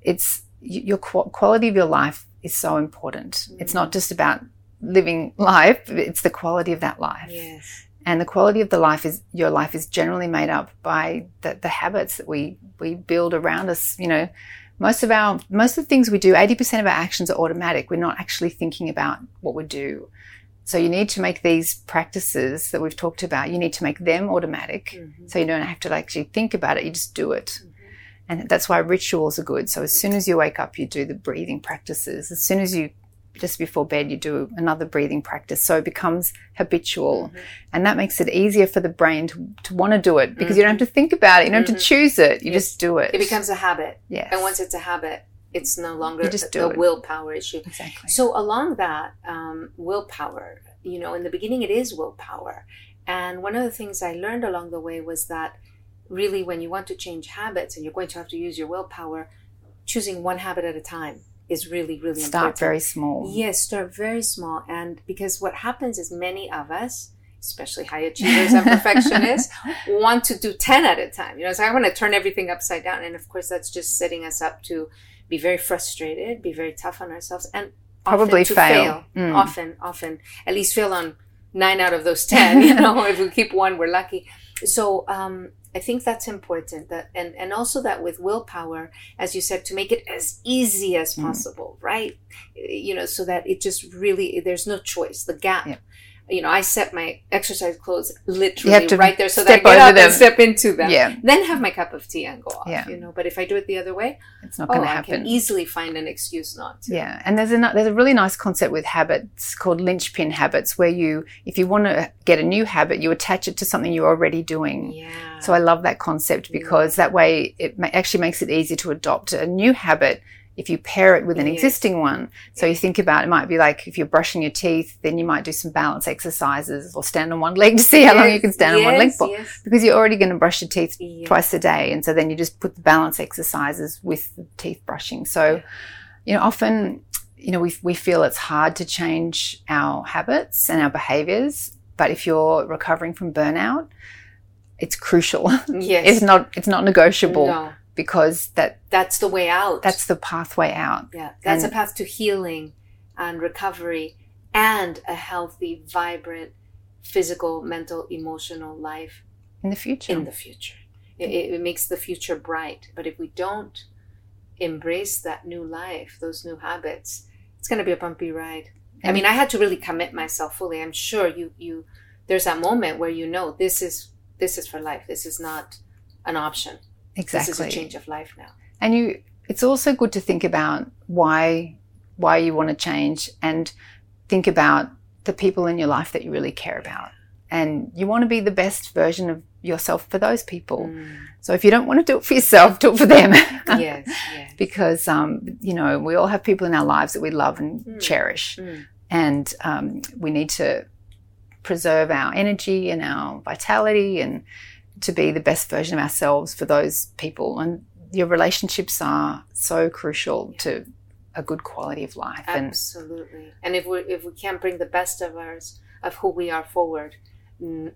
it's your qu- quality of your life is so important. It's Mm. not just about living life; it's the quality of that life. Yes. And the quality of the life is your life is generally made up by the, the habits that we we build around us. You know, most of our most of the things we do, eighty percent of our actions are automatic. We're not actually thinking about what we do. So you need to make these practices that we've talked about. You need to make them automatic, Mhm. so you don't have to actually think about it. You just do it. Mhm. And that's why rituals are good. So as soon as you wake up, you do the breathing practices. As soon as you, just before bed, you do another breathing practice. So it becomes habitual. Mhm. And that makes it easier for the brain to, to want to do it because you don't have to think about it. You don't have Mhm. to choose it. You Yes. just do it. It becomes a habit. yes. And once it's a habit, it's no longer You just the, do the it. willpower issue. exactly. So along that um, willpower, you know, in the beginning it is willpower, and one of the things I learned along the way was that really when you want to change habits and you're going to have to use your willpower, choosing one habit at a time is really really important. Start important. very small. Yes, start very small, and because what happens is many of us. Especially high achievers and perfectionists *laughs* want to do 10 at a time. You know, so I want to turn everything upside down. And of course, that's just setting us up to be very frustrated, be very tough on ourselves, and Probably often to fail. Mm. Often, often, at least fail on nine out of those ten. You *laughs* know, if we keep one, we're lucky. So um, I think that's important. That and and also that with willpower, as you said, to make it as easy as Mm. possible, right? You know, so that it just really there's no choice. The gap. Yep. You know, I set my exercise clothes literally right there so that I get up them. and step into them. Yeah, Then have my cup of tea and go off. Yeah. You know, but if I do it the other way, it's not oh, going to happen. I can easily find an excuse not to. Yeah, and there's a there's a really nice concept with habits called linchpin habits, where you, if you want to get a new habit, you attach it to something you're already doing. Yeah. So I love that concept because that way it actually makes it easy to adopt a new habit if you pair it with an Yes. existing one. So you think about it might be like if you're brushing your teeth, then you might do some balance exercises or stand on one leg to see how long you can stand on one leg Yes, for. yes. Because you're already going to brush your teeth twice a day. And so then you just put the balance exercises with the teeth brushing. So, you know, often, you know, we, we feel it's hard to change our habits and our behaviors. But if you're recovering from burnout, it's crucial. *laughs* Yes. it's not, it's not negotiable No, because that, that's the way out. that's the pathway out yeah, that's and- a path to healing and recovery and a healthy, vibrant, physical, mental, emotional life in the future. in the future. It, it makes the future bright. But if we don't embrace that new life, those new habits, it's going to be a bumpy ride. I mean, I had to really commit myself fully. I'm sure you you there's that moment where you know this is this is for life. This is not an option. Exactly. This is a change of life now. And you it's also good to think about why why you want to change and think about the people in your life that you really care about. And you want to be the best version of yourself for those people. Mm. So if you don't want to do it for yourself, do it for them. Yes, *laughs* yes. because um, you know we all have people in our lives that we love and Mm. cherish, Mm. and um, we need to preserve our energy and our vitality and to be the best version of ourselves for those people. And your relationships are so crucial to a good quality of life. And Absolutely. And if we if we can't bring the best of ours of who we are forward, mm,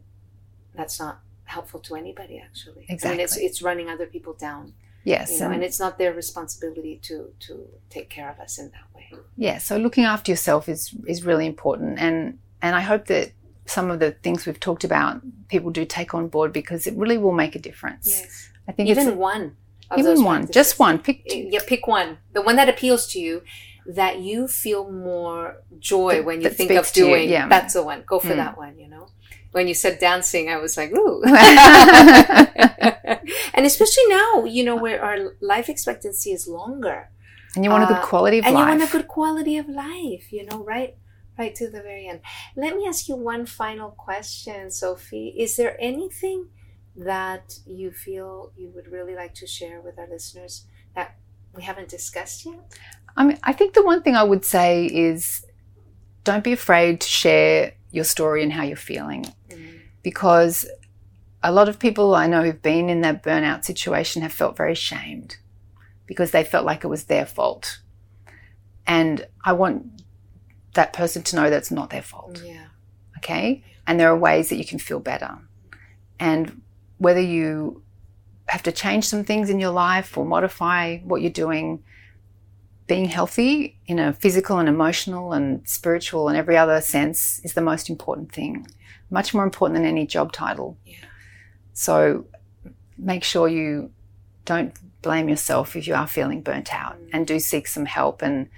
that's not helpful to anybody. Actually, I mean, it's it's running other people down. yes, You know, and- and it's not their responsibility to to take care of us in that way. yeah so looking after yourself is is really important and and i hope that some of the things we've talked about people do take on board because it really will make a difference Yes. i think Even one. Even one practices. just one pick Yeah, pick one. The one that appeals to you, that you feel more joy That- when you think of you, doing. yeah. That's the one. Go for Mm. that one. You know. When you said dancing, I was like, ooh. *laughs* *laughs* and especially now, you know, where our life expectancy is longer, and you want a good Uh, quality of and life And you want a good quality of life. You know, right, right to the very end. Let me ask you one final question, Sophie. Is there anything that you feel you would really like to share with our listeners that we haven't discussed yet? I mean, I think the one thing I would say is don't be afraid to share your story and how you're feeling mm-hmm. because a lot of people I know who've been in that burnout situation have felt very shamed because they felt like it was their fault. And I want that person to know that it's not their fault, Yeah. okay? And there are ways that you can feel better. And whether you have to change some things in your life or modify what you're doing, being healthy in a physical and emotional and spiritual and every other sense is the most important thing. Much more important than any job title. Yeah. So make sure you don't blame yourself if you are feeling burnt out Mm. and do seek some help and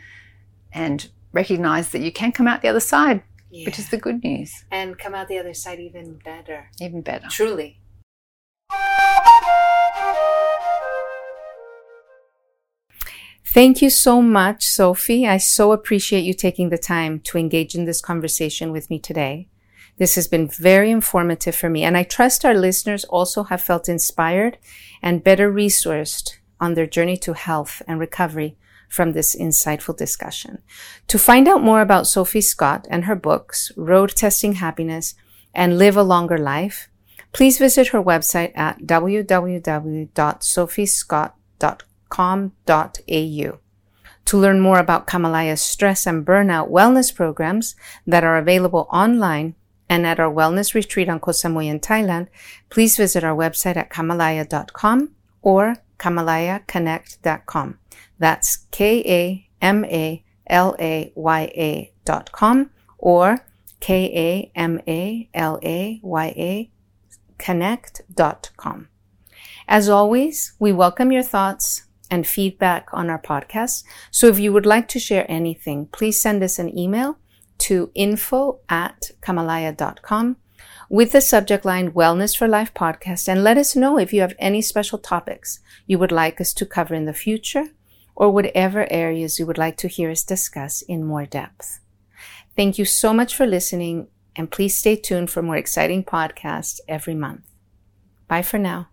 and recognize that you can come out the other side, yeah. which is the good news. and come out the other side even better. Even better. Truly. Thank you so much, Sophie. I so appreciate you taking the time to engage in this conversation with me today. This has been very informative for me, and I trust our listeners also have felt inspired and better resourced on their journey to health and recovery from this insightful discussion. To find out more about Sophie Scott and her books, Road Testing Happiness and Live a Longer Life, please visit her website at www.sophiescott.com.au. To learn more about Kamalaya's stress and burnout wellness programs that are available online and at our wellness retreat on Koh Samui in Thailand, please visit our website at kamalaya.com or kamalayaconnect.com. That's K-A-M-A-L-A-Y-A dot com or K-A-M-A-L-A-Y-A connect dot com. As always, we welcome your thoughts and feedback on our podcast. So if you would like to share anything, please send us an email to info at kamalaya.com with the subject line Wellness for Life podcast and let us know if you have any special topics you would like us to cover in the future or whatever areas you would like to hear us discuss in more depth. Thank you so much for listening and please stay tuned for more exciting podcasts every month. Bye for now.